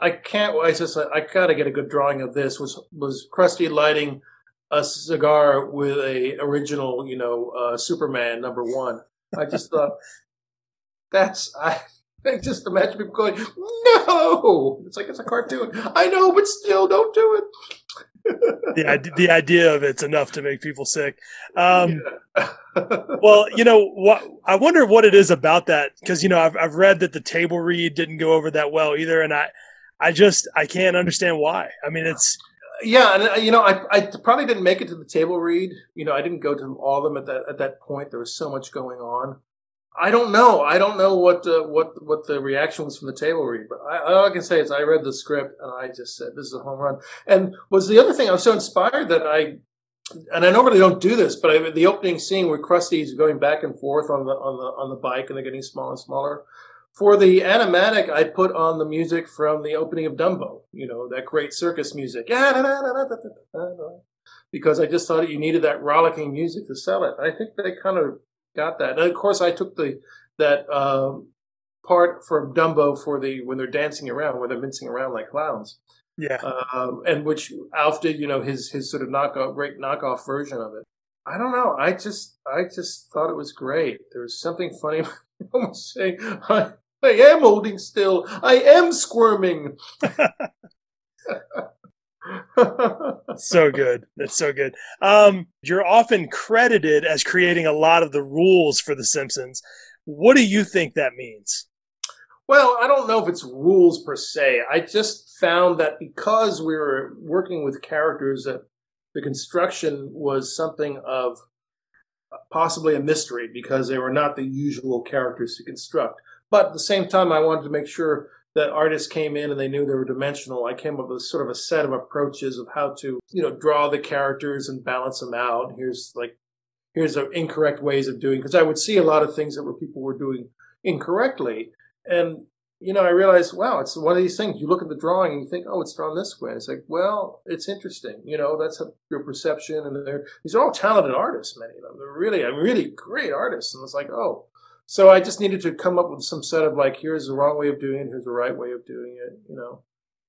Speaker 4: I can't. I just I gotta get a good drawing of this. Was was Krusty lighting a cigar with a original, you know, uh, Superman number one. I just thought that's I. Just imagine people going, "No!" It's like it's a cartoon. I know, but still, don't do it.
Speaker 2: the the idea of it's enough to make people sick. Um, yeah. well, you know what? I wonder what it is about that because you know I've I've read that the table read didn't go over that well either, and I I just I can't understand why. I mean, it's
Speaker 4: yeah, and uh, you know, I, I probably didn't make it to the table read. You know, I didn't go to all of them at that at that point. There was so much going on. I don't know. I don't know what uh, what what the reaction was from the table read, but I, all I can say is I read the script and I just said this is a home run. And was the other thing I was so inspired that I, and I normally don't do this, but I, the opening scene where Krusty's going back and forth on the on the on the bike and they're getting smaller and smaller. For the animatic, I put on the music from the opening of Dumbo, you know, that great circus music. Because I just thought you needed that rollicking music to sell it. I think they kind of got that. And of course, I took the that um, part from Dumbo for the when they're dancing around, when they're mincing around like clowns.
Speaker 2: Yeah.
Speaker 4: Um, and which Alf did, you know, his his sort of knockoff, great knockoff version of it. I don't know. I just I just thought it was great. There was something funny. Almost saying, I, I am holding still. I am squirming.
Speaker 2: so good. That's so good. Um, you're often credited as creating a lot of the rules for The Simpsons. What do you think that means?
Speaker 4: Well, I don't know if it's rules per se. I just found that because we were working with characters that the construction was something of possibly a mystery because they were not the usual characters to construct. But at the same time, I wanted to make sure that artists came in and they knew they were dimensional. I came up with sort of a set of approaches of how to, you know, draw the characters and balance them out. Here's like, here's the incorrect ways of doing, because I would see a lot of things that were people were doing incorrectly. And, you know, I realized, wow, it's one of these things. You look at the drawing and you think, oh, it's drawn this way. It's like, well, it's interesting. You know, that's a, your perception. And they're, these are all talented artists, many of them. They're really, really great artists. And it's like, oh, so I just needed to come up with some set of like, here's the wrong way of doing it, here's the right way of doing it, you know.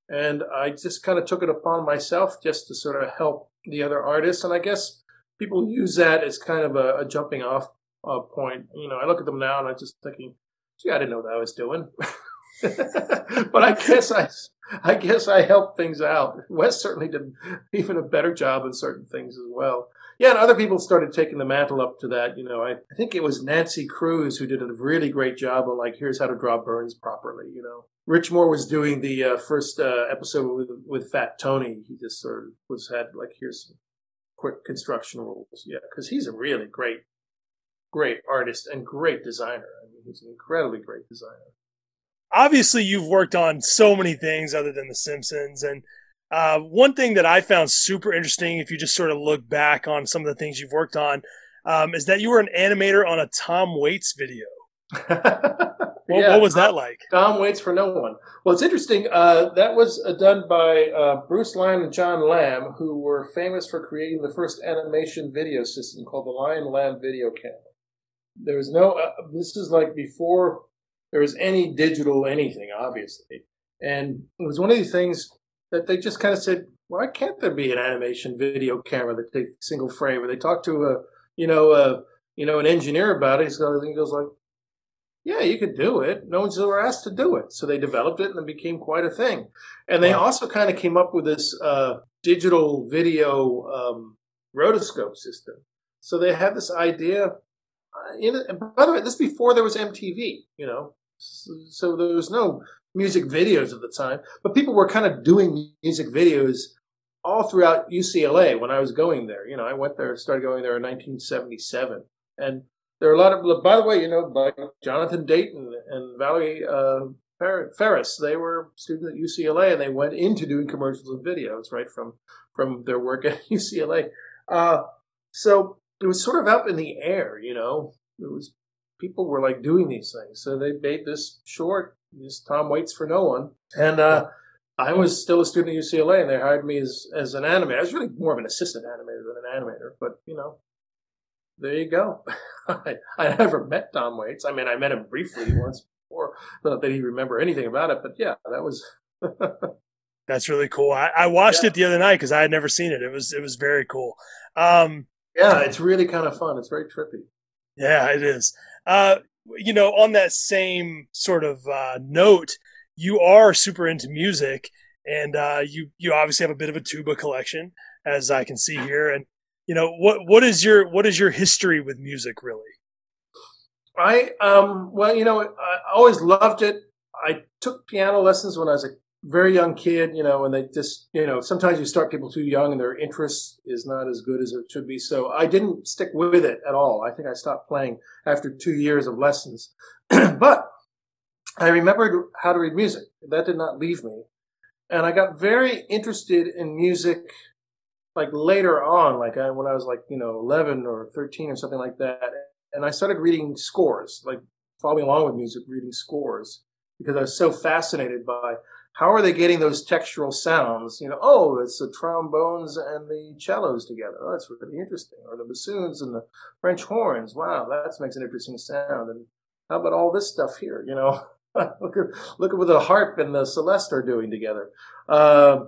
Speaker 4: And I just kind of took it upon myself just to sort of help the other artists. And I guess people use that as kind of a, a jumping off uh, point. You know, I look at them now and I'm just thinking, gee, I didn't know what I was doing. but I guess I, I guess I helped things out. Wes certainly did even a better job in certain things as well. Yeah, and other people started taking the mantle up to that. You know, I, I think it was Nancy Kruse who did a really great job on like, here's how to draw Burns properly. You know, Rich Moore was doing the uh, first uh, episode with with Fat Tony. He just sort of was had like, here's some quick construction rules. Yeah, because he's a really great, great artist and great designer. I mean, he's an incredibly great designer.
Speaker 2: Obviously, you've worked on so many things other than The Simpsons, and uh, one thing that I found super interesting, if you just sort of look back on some of the things you've worked on, um, is that you were an animator on a Tom Waits video. what, yeah, what, was that like?
Speaker 4: Tom Waits for no one. Well, it's interesting. Uh, that was uh, done by uh, Bruce Lyon and John Lamb, who were famous for creating the first animation video system called the Lyon Lamb Video Camera. There was no. Uh, this is like before there was any digital anything, obviously, and it was one of these things that they just kind of said, why can't there be an animation video camera that takes single frame? And they talked to a, you know, a, you know, an engineer about it. So he goes like, yeah, you could do it. No one's ever asked to do it. So they developed it and it became quite a thing. And they wow. also kind of came up with this uh, digital video um, rotoscope system. So they had this idea. Uh, in by the way, this before there was MTV, you know. So, so there was no music videos at the time, but people were kind of doing music videos all throughout UCLA when I was going there. You know, I went there, started going there in 1977, and there are a lot of. By the way, you know, like Jonathan Dayton and Valerie uh, Faris, they were students at UCLA, and they went into doing commercials and videos right from from their work at UCLA. Uh, so it was sort of up in the air, you know. It was people were like doing these things, so they made this short just Tom Waits for no one. And uh, I was still a student at UCLA, and they hired me as as an animator. I was really more of an assistant animator than an animator, but you know, there you go. I, I never met Tom Waits. I mean, I met him briefly once before, not that he remember anything about it, but yeah, that was.
Speaker 2: That's really cool. I, I watched yeah. it the other night because I had never seen it. It was it was very cool. Um,
Speaker 4: yeah, it's really kind of fun. It's very trippy.
Speaker 2: Yeah, it is. Uh, you know, on that same sort of uh, note, you are super into music, and uh, you you obviously have a bit of a tuba collection, as I can see here. And you know, what what is your what is your history with music really?
Speaker 4: I um well, you know, I always loved it. I took piano lessons when I was a very young kid, you know, and they just, you know, sometimes you start people too young and their interest is not as good as it should be. So I didn't stick with it at all. I think I stopped playing after two years of lessons. but I remembered how to read music. That did not leave me. And I got very interested in music like later on, like I, when I was like, you know, 11 or 13 or something like that. And I started reading scores, like following along with music, reading scores because I was so fascinated by how are they getting those textural sounds? You know, oh, it's the trombones and the cellos together. Oh, that's really interesting. Or the bassoons and the French horns. Wow, that makes an interesting sound. And how about all this stuff here? You know, look at look at what the harp and the celeste are doing together. Uh,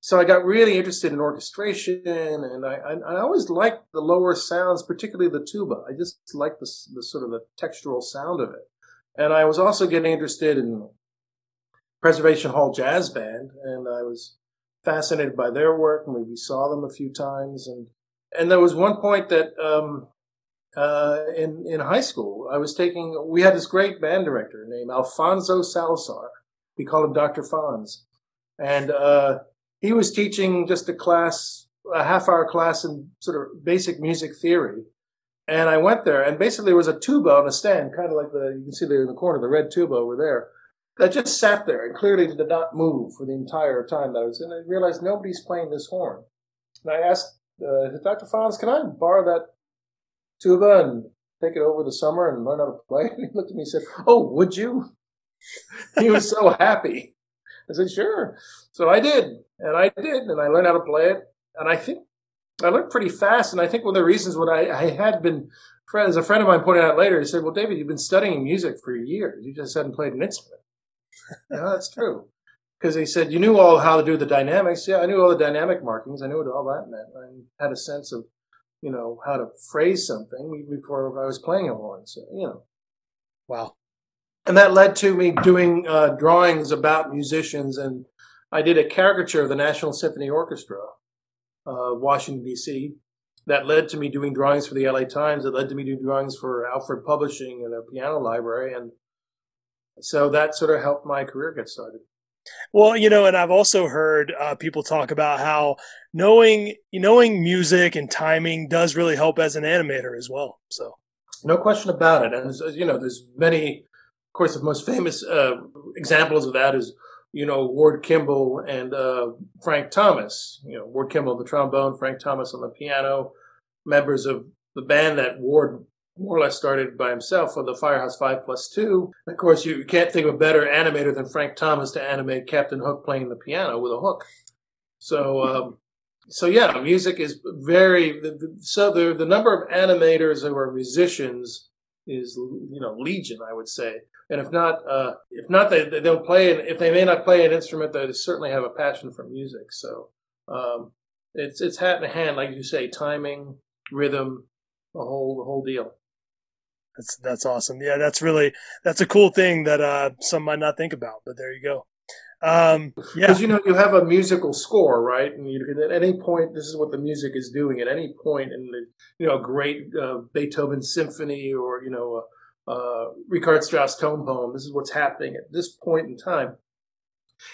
Speaker 4: so I got really interested in orchestration, and I, I, I always liked the lower sounds, particularly the tuba. I just liked the, the sort of the textural sound of it. And I was also getting interested in Preservation Hall Jazz Band, and I was fascinated by their work, and we saw them a few times. And and there was one point that um, uh, in in high school, I was taking. We had this great band director named Alfonso Salazar. We called him Doctor Fonz, and uh, he was teaching just a class, a half hour class in sort of basic music theory. And I went there, and basically there was a tuba on a stand, kind of like the you can see there in the corner, the red tuba over there, that just sat there and clearly did not move for the entire time that I was in. I realized nobody's playing this horn. And I asked uh, Dr. Fonz, can I borrow that tuba and take it over the summer and learn how to play? And he looked at me and said, "Oh, would you?" he was so happy. I said, "Sure." So I did, and I did, and I learned how to play it. And I think I learned pretty fast. And I think one of the reasons what I, I had been, as a friend of mine pointed out later, he said, "Well, David, you've been studying music for years. You just hadn't played an instrument." Yeah, that's true. Because he said you knew all how to do the dynamics. Yeah, I knew all the dynamic markings. I knew what all that meant. I had a sense of, you know, how to phrase something before I was playing a horn. So you know,
Speaker 2: wow.
Speaker 4: And that led to me doing uh, drawings about musicians and I did a caricature of the National Symphony Orchestra, uh, Washington D.C. That led to me doing drawings for the L.A. Times. It led to me doing drawings for Alfred Publishing and their piano library, and so that sort of helped my career get started.
Speaker 2: Well, you know, and I've also heard uh, people talk about how knowing knowing music and timing does really help as an animator as well. So,
Speaker 4: no question about it. And you know, there's many. Of course, the most famous uh, examples of that is you know, Ward Kimball and uh, Frank Thomas. You know, Ward Kimball the trombone, Frank Thomas on the piano, members of the band that Ward more or less started by himself for the Firehouse Five Plus Two. Of course, you can't think of a better animator than Frank Thomas to animate Captain Hook playing the piano with a hook. So, um, so yeah, music is very. So the the number of animators who are musicians is you know legion, I would say and if not, uh, if not, they, they don't play. If they may not play an instrument, they certainly have a passion for music. So um, it's it's hat in hand, like you say, timing, rhythm, the whole the whole deal.
Speaker 2: That's that's awesome. Yeah, that's really that's a cool thing that uh, some might not think about, but there you go. Um, yeah,
Speaker 4: because you know you have a musical score, right? And you at any point, this is what the music is doing. At any point in the you know a great uh, Beethoven symphony or you know uh, Richard Strauss tone poem. This is what's happening at this point in time.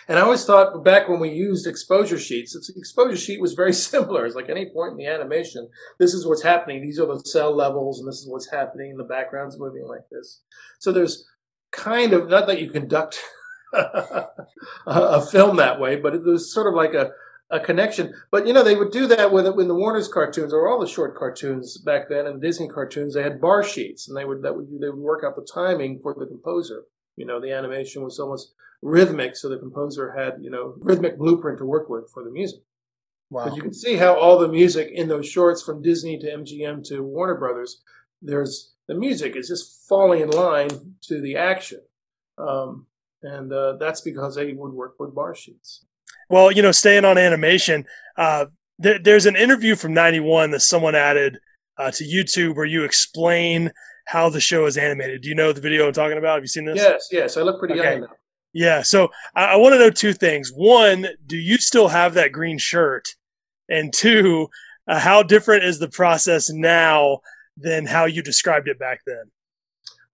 Speaker 4: And I always thought back when we used exposure sheets, the exposure sheet was very similar. It's like any point in the animation, this is what's happening. These are the cel levels, and this is what's happening. The background's moving like this. So there's kind of not that you conduct a film that way, but it was sort of like a a connection. But you know, they would do that with it when the Warner's cartoons or all the short cartoons back then and Disney cartoons. They had bar sheets, and they would that would they would work out the timing for the composer. You know, the animation was almost rhythmic, so the composer had you know rhythmic blueprint to work with for the music. Wow. But you can see how all the music in those shorts from Disney to MGM to Warner Brothers, there's the music is just falling in line to the action. Um, and uh, that's because they would work with bar sheets.
Speaker 2: Well, you know, staying on animation, uh, there, there's an interview from '91 that someone added uh, to YouTube where you explain how the show is animated. Do you know the video I'm talking about? Have you seen this?
Speaker 4: Yes, yes. I look pretty okay. young
Speaker 2: Yeah. So I, I want to know two things. One, do you still have that green shirt? And two, uh, how different is the process now than how you described it back then?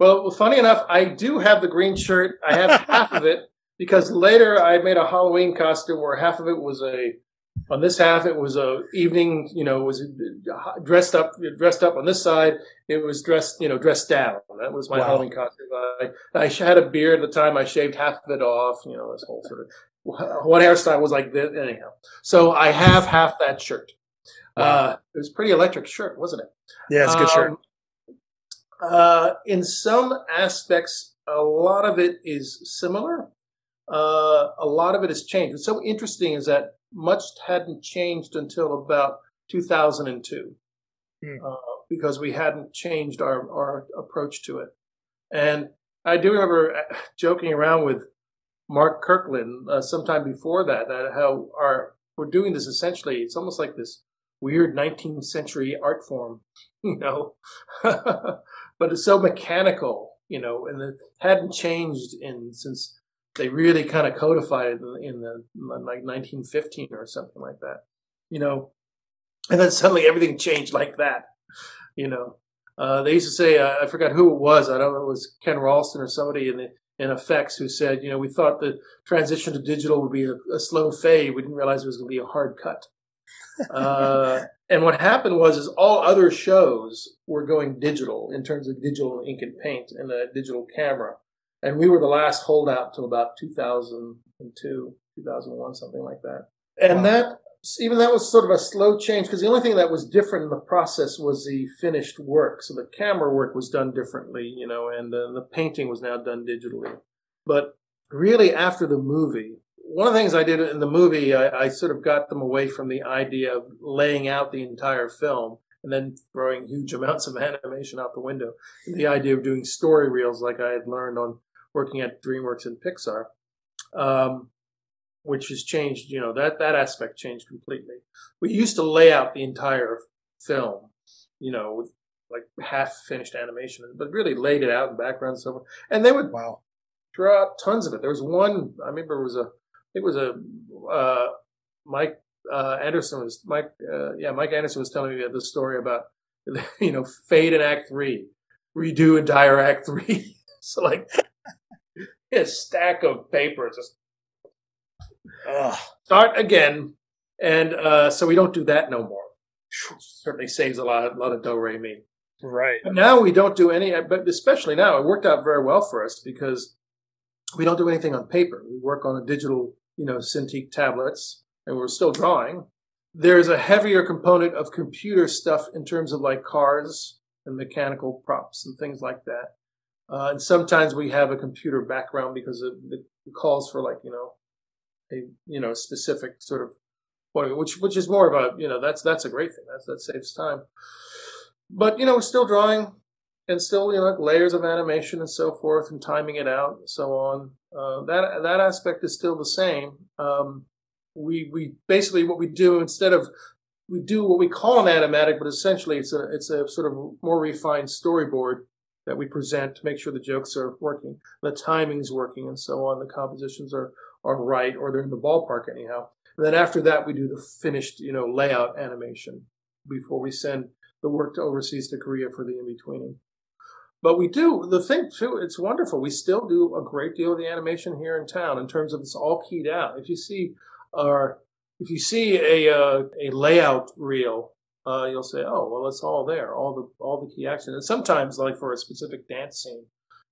Speaker 4: Well, funny enough, I do have the green shirt. I have half of it because later I made a Halloween costume where half of it was a on this half it was a evening you know was dressed up dressed up on this side. It was dressed you know dressed down. That was my wow. Halloween costume. I, I had a beard at the time. I shaved half of it off you know this whole sort of one hairstyle was like this anyhow. So I have half that shirt. Wow. uh, it was pretty electric shirt wasn't it?
Speaker 2: Yeah it's a good um, shirt
Speaker 4: uh, in some aspects a lot of it is similar uh, a lot of it has changed. What's so interesting is that much hadn't changed until about 2002 mm. uh, because we hadn't changed our, our approach to it. And I do remember uh, joking around with Mark Kirkland uh, sometime before that, that how our we're doing this essentially. It's almost like this weird 19th century art form, you know, but it's so mechanical, you know, and it hadn't changed in since they really kind of codified it in, in the like 1915 or something like that, you know, and then suddenly everything changed like that, you know. Uh, they used to say, uh, I forgot who it was. I don't know. It was Ken Ralston or somebody in the in effects who said, you know, we thought the transition to digital would be a, a slow fade. We didn't realize it was going to be a hard cut. Uh, and what happened was, is all other shows were going digital in terms of digital ink and paint and a digital camera, and we were the last holdout until about 2002, 2001, something like that. And wow. that even that was sort of a slow change because the only thing that was different in the process was the finished work. So the camera work was done differently, you know, and uh, the painting was now done digitally. But really, after the movie, one of the things I did in the movie, I, I sort of got them away from the idea of laying out the entire film and then throwing huge amounts of animation out the window. The idea of doing story reels, like I had learned on working at DreamWorks and Pixar. Um, which has changed, you know, that, that aspect changed completely. We used to lay out the entire film, you know, with like half finished animation, but really laid it out in the background and so forth. And they would
Speaker 2: wow.
Speaker 4: draw out tons of it. There was one, I remember it was a, it was a, uh, Mike, uh, Anderson was, Mike, uh, yeah, Mike Anderson was telling me the story about, you know, fade in act three, redo entire act three. so like, a stack of papers. just. Start again, and uh, so we don't do that no more. Certainly saves a lot, a lot of do re mi.
Speaker 2: Right.
Speaker 4: But now we don't do any, but especially now it worked out very well for us because we don't do anything on paper. We work on a digital, you know, Cintiq tablets, and we're still drawing. There's a heavier component of computer stuff in terms of like cars and mechanical props and things like that. Uh, and sometimes we have a computer background because it, it calls for like you know a you know specific sort of which which is more of a you know that's that's a great thing. That's that saves time. But you know, still drawing and still you know layers of animation and so forth and timing it out and so on. Uh, that that aspect is still the same. Um, we we basically what we do instead of we do what we call an animatic, but essentially it's a it's a sort of more refined storyboard that we present to make sure the jokes are working, the timing's working, and so on. The compositions are are right or they're in the ballpark anyhow. And then after that, we do the finished, you know, layout animation before we send the work to overseas to Korea for the in-betweening. But we do the thing too. It's wonderful. We still do a great deal of the animation here in town in terms of it's all keyed out. If you see our, if you see a uh, a layout reel, uh, you'll say, "Oh, well, it's all there, all the all the key action." And sometimes, like for a specific dance scene,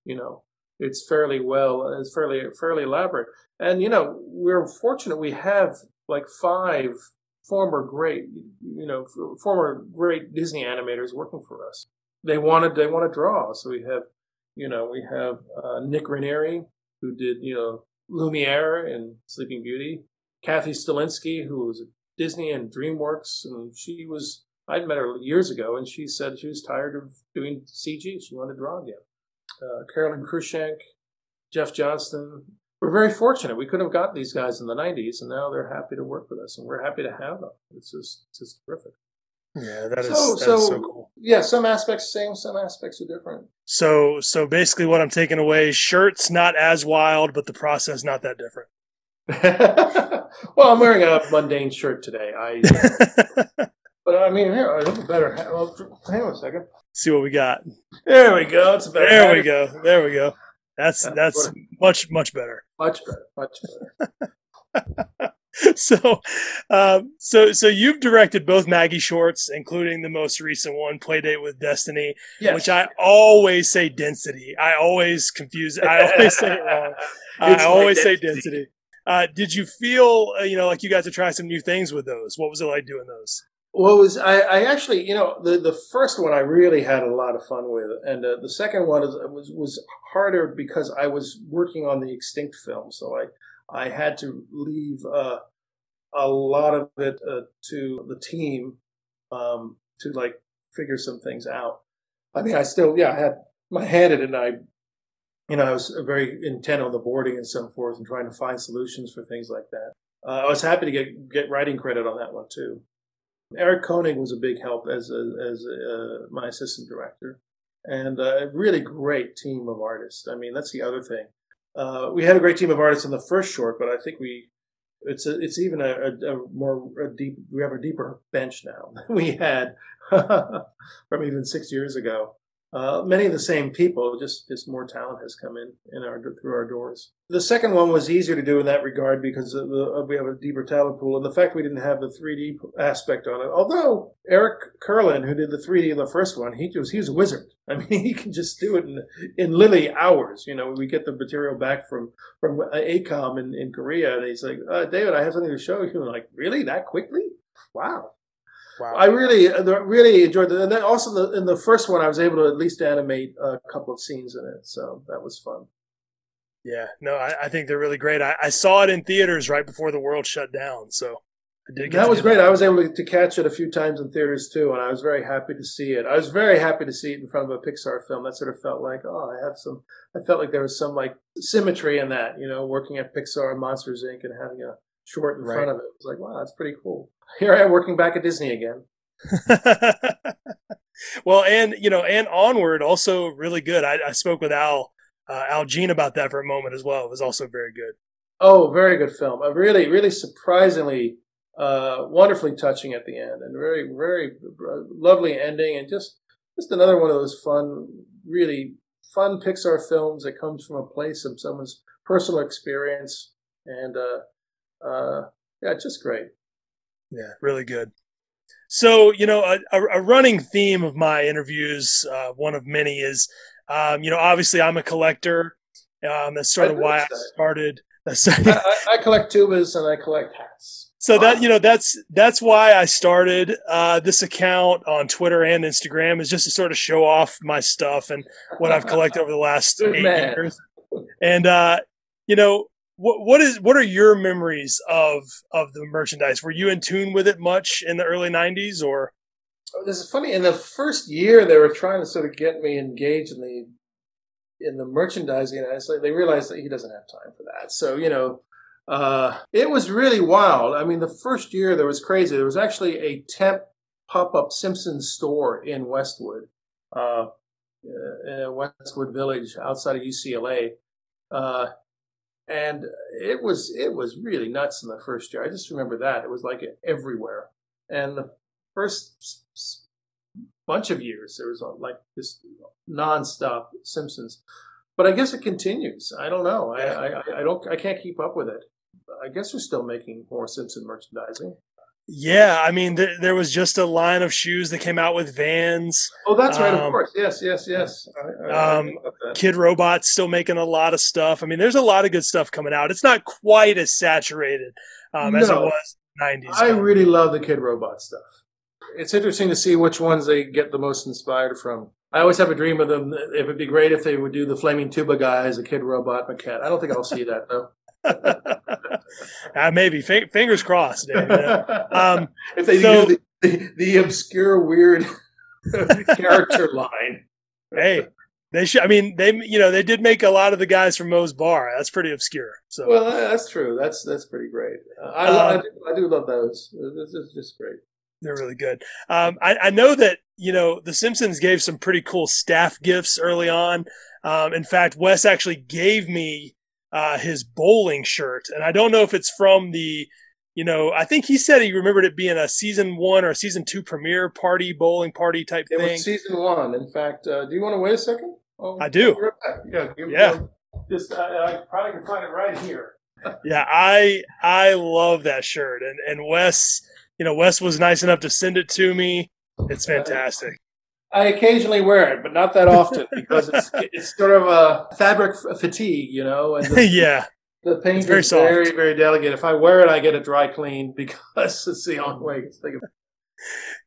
Speaker 4: you know, it's fairly well, it's fairly fairly elaborate. And you know, we're fortunate we have like five former great, you know, former great Disney animators working for us. They wanted they want to draw, so we have, you know, we have uh, Nik Ranieri who did you know Lumiere and Sleeping Beauty, Kathy Zielinski who was at Disney and DreamWorks, and she was I'd met her years ago, and she said she was tired of doing CG. She wanted to draw again. Uh, Carolyn Cruikshank, Jeff Johnston, we're very fortunate. We couldn't have got these guys in the 90s, and now they're happy to work with us, and we're happy to have them. It's just, it's just terrific.
Speaker 2: Yeah, that is so, that so, is so cool.
Speaker 4: Yeah, some aspects same, some aspects are different.
Speaker 2: So, so basically, what I'm taking away: shirts not as wild, but the process not that different.
Speaker 4: well, I'm wearing a mundane shirt today. I, but I mean, here I look better. Well, hang on a second.
Speaker 2: See what we got.
Speaker 4: There we go. It's better.
Speaker 2: There we go. There we go. That's that's much much better.
Speaker 4: Much better. Much better.
Speaker 2: so, um, so, so you've directed both Maggie shorts, including the most recent one, Playdate with Destiny, yes. which I always say density. I always confuse. I always say it wrong. I always say density. Uh, did you feel, uh, you know, like you guys to try some new things with those? What was it like doing those?
Speaker 4: Well, was I, I, actually, you know, the, the first one I really had a lot of fun with, and uh, the second one is, was was harder because I was working on the extinct film, so I I had to leave uh, a lot of it uh, to the team um, to like figure some things out. I mean, I still, yeah, I had my hand in it, and I, you know, I was very intent on the boarding and so forth, and trying to find solutions for things like that. Uh, I was happy to get get writing credit on that one too. Eric Koenig was a big help as a, as a, uh, my assistant director, and uh, a really great team of artists. I mean, that's the other thing. Uh, we had a great team of artists in the first short, but I think we it's a, it's even a, a, a more a deep we have a deeper bench now than we had from even six years ago. Uh, many of the same people, just just more talent has come in in our through our doors. The second one was easier to do in that regard because the, we have a deeper talent pool, and the fact we didn't have the 3D aspect on it. Although Eric Kurland, who did the 3D in the first one, he was he was a wizard. I mean, he can just do it in in literally hours. You know, we get the material back from from AKOM in, in Korea, and he's like, uh, "David, I have something to show you." I'm like, really, that quickly? Wow. Wow. I really, really enjoyed it, and then also the, in the first one, I was able to at least animate a couple of scenes in it, so that was fun.
Speaker 2: Yeah, no, I, I think they're really great. I, I, saw it in theaters right before the world shut down, so
Speaker 4: that was great. That. I was able to catch it a few times in theaters too, and I was very happy to see it. I was very happy to see it in front of a Pixar film. That sort of felt like, oh, I have some. I felt like there was some like symmetry in that, you know, working at Pixar, and Monsters Inc., and having a short in right. front of it. It was like, wow, that's pretty cool here I am working back at Disney again.
Speaker 2: well, and you know, and onward also really good. I, I spoke with Al uh, Al Jean about that for a moment as well. It was also very good.
Speaker 4: Oh, very good film. A really, really surprisingly uh, wonderfully touching at the end, and very, very uh, lovely ending, and just just another one of those fun, really fun Pixar films that comes from a place of someone's personal experience, and uh, uh, yeah, just great.
Speaker 2: Yeah, really good. So, you know, a, a running theme of my interviews, uh, one of many, is, um, you know, obviously I'm a collector. Um, that's sort of why I started.
Speaker 4: I, I, collect tubas and I collect hats.
Speaker 2: So that you know that's that's why I started uh, this account on Twitter and Instagram is just to sort of show off my stuff and what I've collected over the last eight man. years. And uh, you know, what what is what are your memories of of the merchandise? Were you in tune with it much in the early '90s, or?
Speaker 4: Oh, this is funny. In the first year, they were trying to sort of get me engaged in the in the merchandising, and like they realized that he doesn't have time for that. So you know, uh, it was really wild. I mean, the first year there was crazy. There was actually a temp pop up Simpsons store in Westwood, uh, uh, Westwood Village outside of UCLA. Uh, and it was it was really nuts in the first year. I just remember that it was like everywhere. And the first bunch of years there was uh, like this nonstop Simpsons, but I guess it continues. I don't know. I, I I don't I can't keep up with it. I guess we're still making more Simpson merchandising.
Speaker 2: Yeah, I mean, th- there was just a line of shoes that came out with Vans.
Speaker 4: Oh, that's right. Um, of course. Yes, yes, yes.
Speaker 2: I, I, um, I Kidrobot's still making a lot of stuff. I mean, there's a lot of good stuff coming out. It's not quite as saturated um, as it was in the 90s.
Speaker 4: I really love the Kidrobot stuff. It's interesting to see which ones they get the most inspired from. I always have a dream of them. It would be great if they would do the Flaming Tuba guy as a Kidrobot maquette. I don't think I'll see that though
Speaker 2: uh, maybe F- fingers crossed. Um,
Speaker 4: if they so, do the, the, the obscure, weird character line.
Speaker 2: Hey, they should. I mean, they you know they did make a lot of the guys from Moe's Bar. That's pretty obscure. So
Speaker 4: well, that's true. That's that's pretty great. Uh, I, um, I, do, I, do, love those. This is just great.
Speaker 2: They're really good. Um, I, I, know that you know the Simpsons gave some pretty cool staff gifts early on. Um, in fact, Wes actually gave me uh, his bowling shirt, and I don't know if it's from the, you know, I think he said he remembered it being a season one or season two premiere party bowling party type
Speaker 4: it
Speaker 2: thing.
Speaker 4: It was season one. In fact, uh, do you want to wait a second?
Speaker 2: Oh, I do.
Speaker 4: Yeah, yeah. Just uh, I probably can find it right here.
Speaker 2: yeah, I I love that shirt, and and Wes, you know, Wes was nice enough to send it to me. It's fantastic.
Speaker 4: I occasionally wear it, but not that often because it's it's sort of a fabric fatigue, you know. And
Speaker 2: the, yeah,
Speaker 4: the paint it's very is soft. very very delicate. If I wear it, I get it dry clean because it's the only way.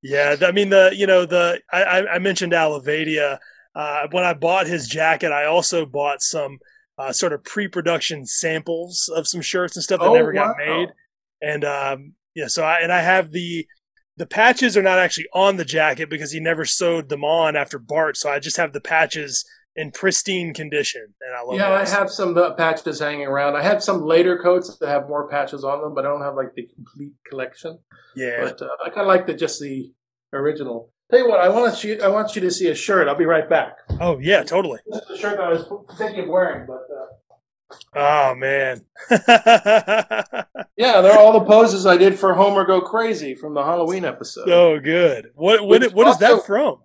Speaker 2: Yeah, I mean the you know the I, I mentioned Al Ovadia. Uh, when I bought his jacket, I also bought some uh, sort of pre-production samples of some shirts and stuff that oh, never wow. got made. And um, yeah, so I and I have the the patches are not actually on the jacket because he never sewed them on after Bart. So I just have the patches in pristine condition, and I love.
Speaker 4: Yeah. I have some uh, patches hanging around. I have some later coats that have more patches on them, but I don't have like the complete collection.
Speaker 2: Yeah,
Speaker 4: But uh, I kind of like the just the original. Tell you what, I want you. I want you to see a shirt. I'll be right back.
Speaker 2: oh yeah, totally.
Speaker 4: This is the shirt that I was thinking of wearing, but uh,
Speaker 2: Oh man.
Speaker 4: yeah, they're all the poses I did for Homer Go Crazy from the Halloween episode.
Speaker 2: so good. What what
Speaker 4: Which
Speaker 2: what is that from?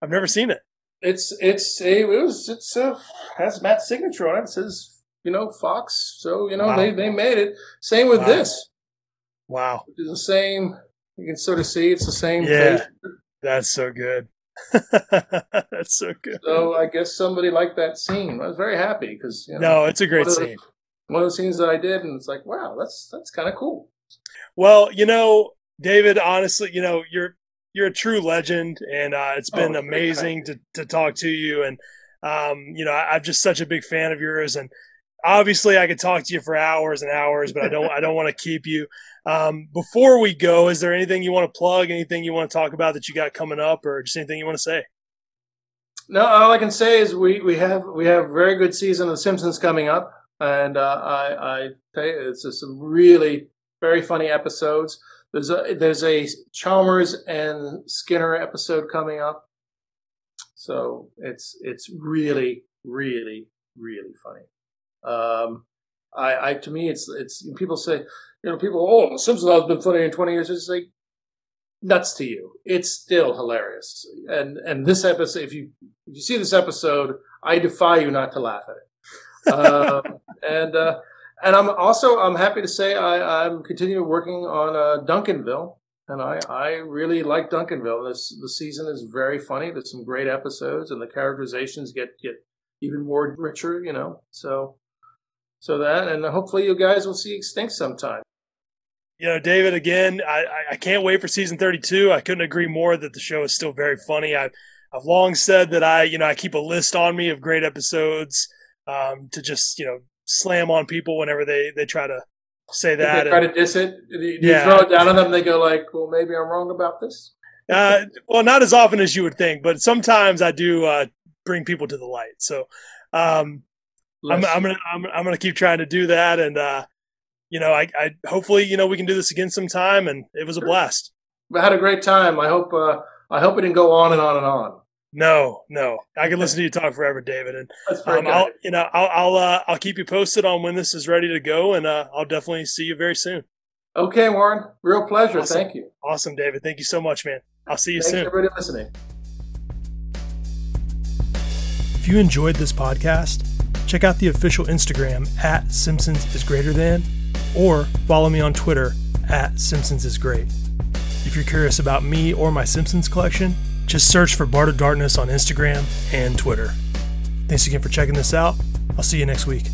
Speaker 2: I've never seen it.
Speaker 4: It's it's a it was it's a has Matt's signature on it. It says you know Fox, so you know
Speaker 2: Wow.
Speaker 4: they they made it. Same with
Speaker 2: Wow.
Speaker 4: this.
Speaker 2: Wow,
Speaker 4: It's the same. You can sort of see it's the same
Speaker 2: Yeah.
Speaker 4: face.
Speaker 2: that's so good. that's so good.
Speaker 4: So I guess somebody liked that scene. I was very happy because you know,
Speaker 2: No, it's a great
Speaker 4: one of the-
Speaker 2: scene.
Speaker 4: one of the scenes that I did, and it's like, wow, that's that's kind of cool.
Speaker 2: Well, you know, David, honestly, you know, you're you're a true legend, and uh, it's been
Speaker 4: Oh,
Speaker 2: amazing to to talk to you. And um, you know, I, I'm just such a big fan of yours, and obviously, I could talk to you for hours and hours, but I don't I don't want to keep you. Um, before we go, is there anything you want to plug? Anything you want to talk about that you got coming up, or just anything you want to say?
Speaker 4: No, all I can say is we, we have we have a very good season of The Simpsons coming up, and uh, I I tell you, it's just some really very funny episodes. There's a there's a Chalmers and Skinner episode coming up, so it's it's really really really funny. Um, I, I to me it's it's people say you know people oh Simpsons has been funny in 20 years. It's like nuts to you. It's still hilarious. And and this episode, if you if you see this episode, I defy you not to laugh at it. um, and uh, and I'm also I'm happy to say I, I'm continuing working on uh, Duncanville, and I I really like Duncanville. This the season is very funny. There's some great episodes, and the characterizations get get even more richer. You know, so so that and hopefully you guys will see Extinct sometime.
Speaker 2: you know, David, again, I, I- can't wait for season 32. I couldn't agree more that the show is still very funny. I've, I've long said that I, you know, I keep a list on me of great episodes um, to just, you know, slam on people whenever they, they try to say that.
Speaker 4: they try
Speaker 2: And,
Speaker 4: to diss it, you, you
Speaker 2: Yeah.
Speaker 4: throw it down on them. They go like, "Well, maybe I'm wrong about this."
Speaker 2: uh, well, not as often as you would think, but sometimes I do uh, bring people to the light. So um, I'm, I'm gonna I'm, I'm gonna keep trying to do that, and uh, you know, I, I hopefully you know we can do this again sometime, and it was a blast.
Speaker 4: I had a great time. I hope uh, I hope it didn't go on and on and on.
Speaker 2: No, no, I can listen to you talk forever, David, and um, I'll you know I'll I'll uh, I'll keep you posted on when this is ready to go, and uh, I'll definitely see you very soon.
Speaker 4: Okay, Warren. Real pleasure.
Speaker 2: Awesome.
Speaker 4: Thank you.
Speaker 2: Awesome, David. Thank you so much, man. I'll see you
Speaker 4: Thanks
Speaker 2: soon.
Speaker 4: everybody listening.
Speaker 2: If you enjoyed this podcast, check out the official Instagram at Simpsons is greater than, or follow me on Twitter at Simpsons is great. If you're curious about me or my Simpsons collection, just search for Bart of Darkness on Instagram and Twitter. Thanks again for checking this out. I'll see you next week.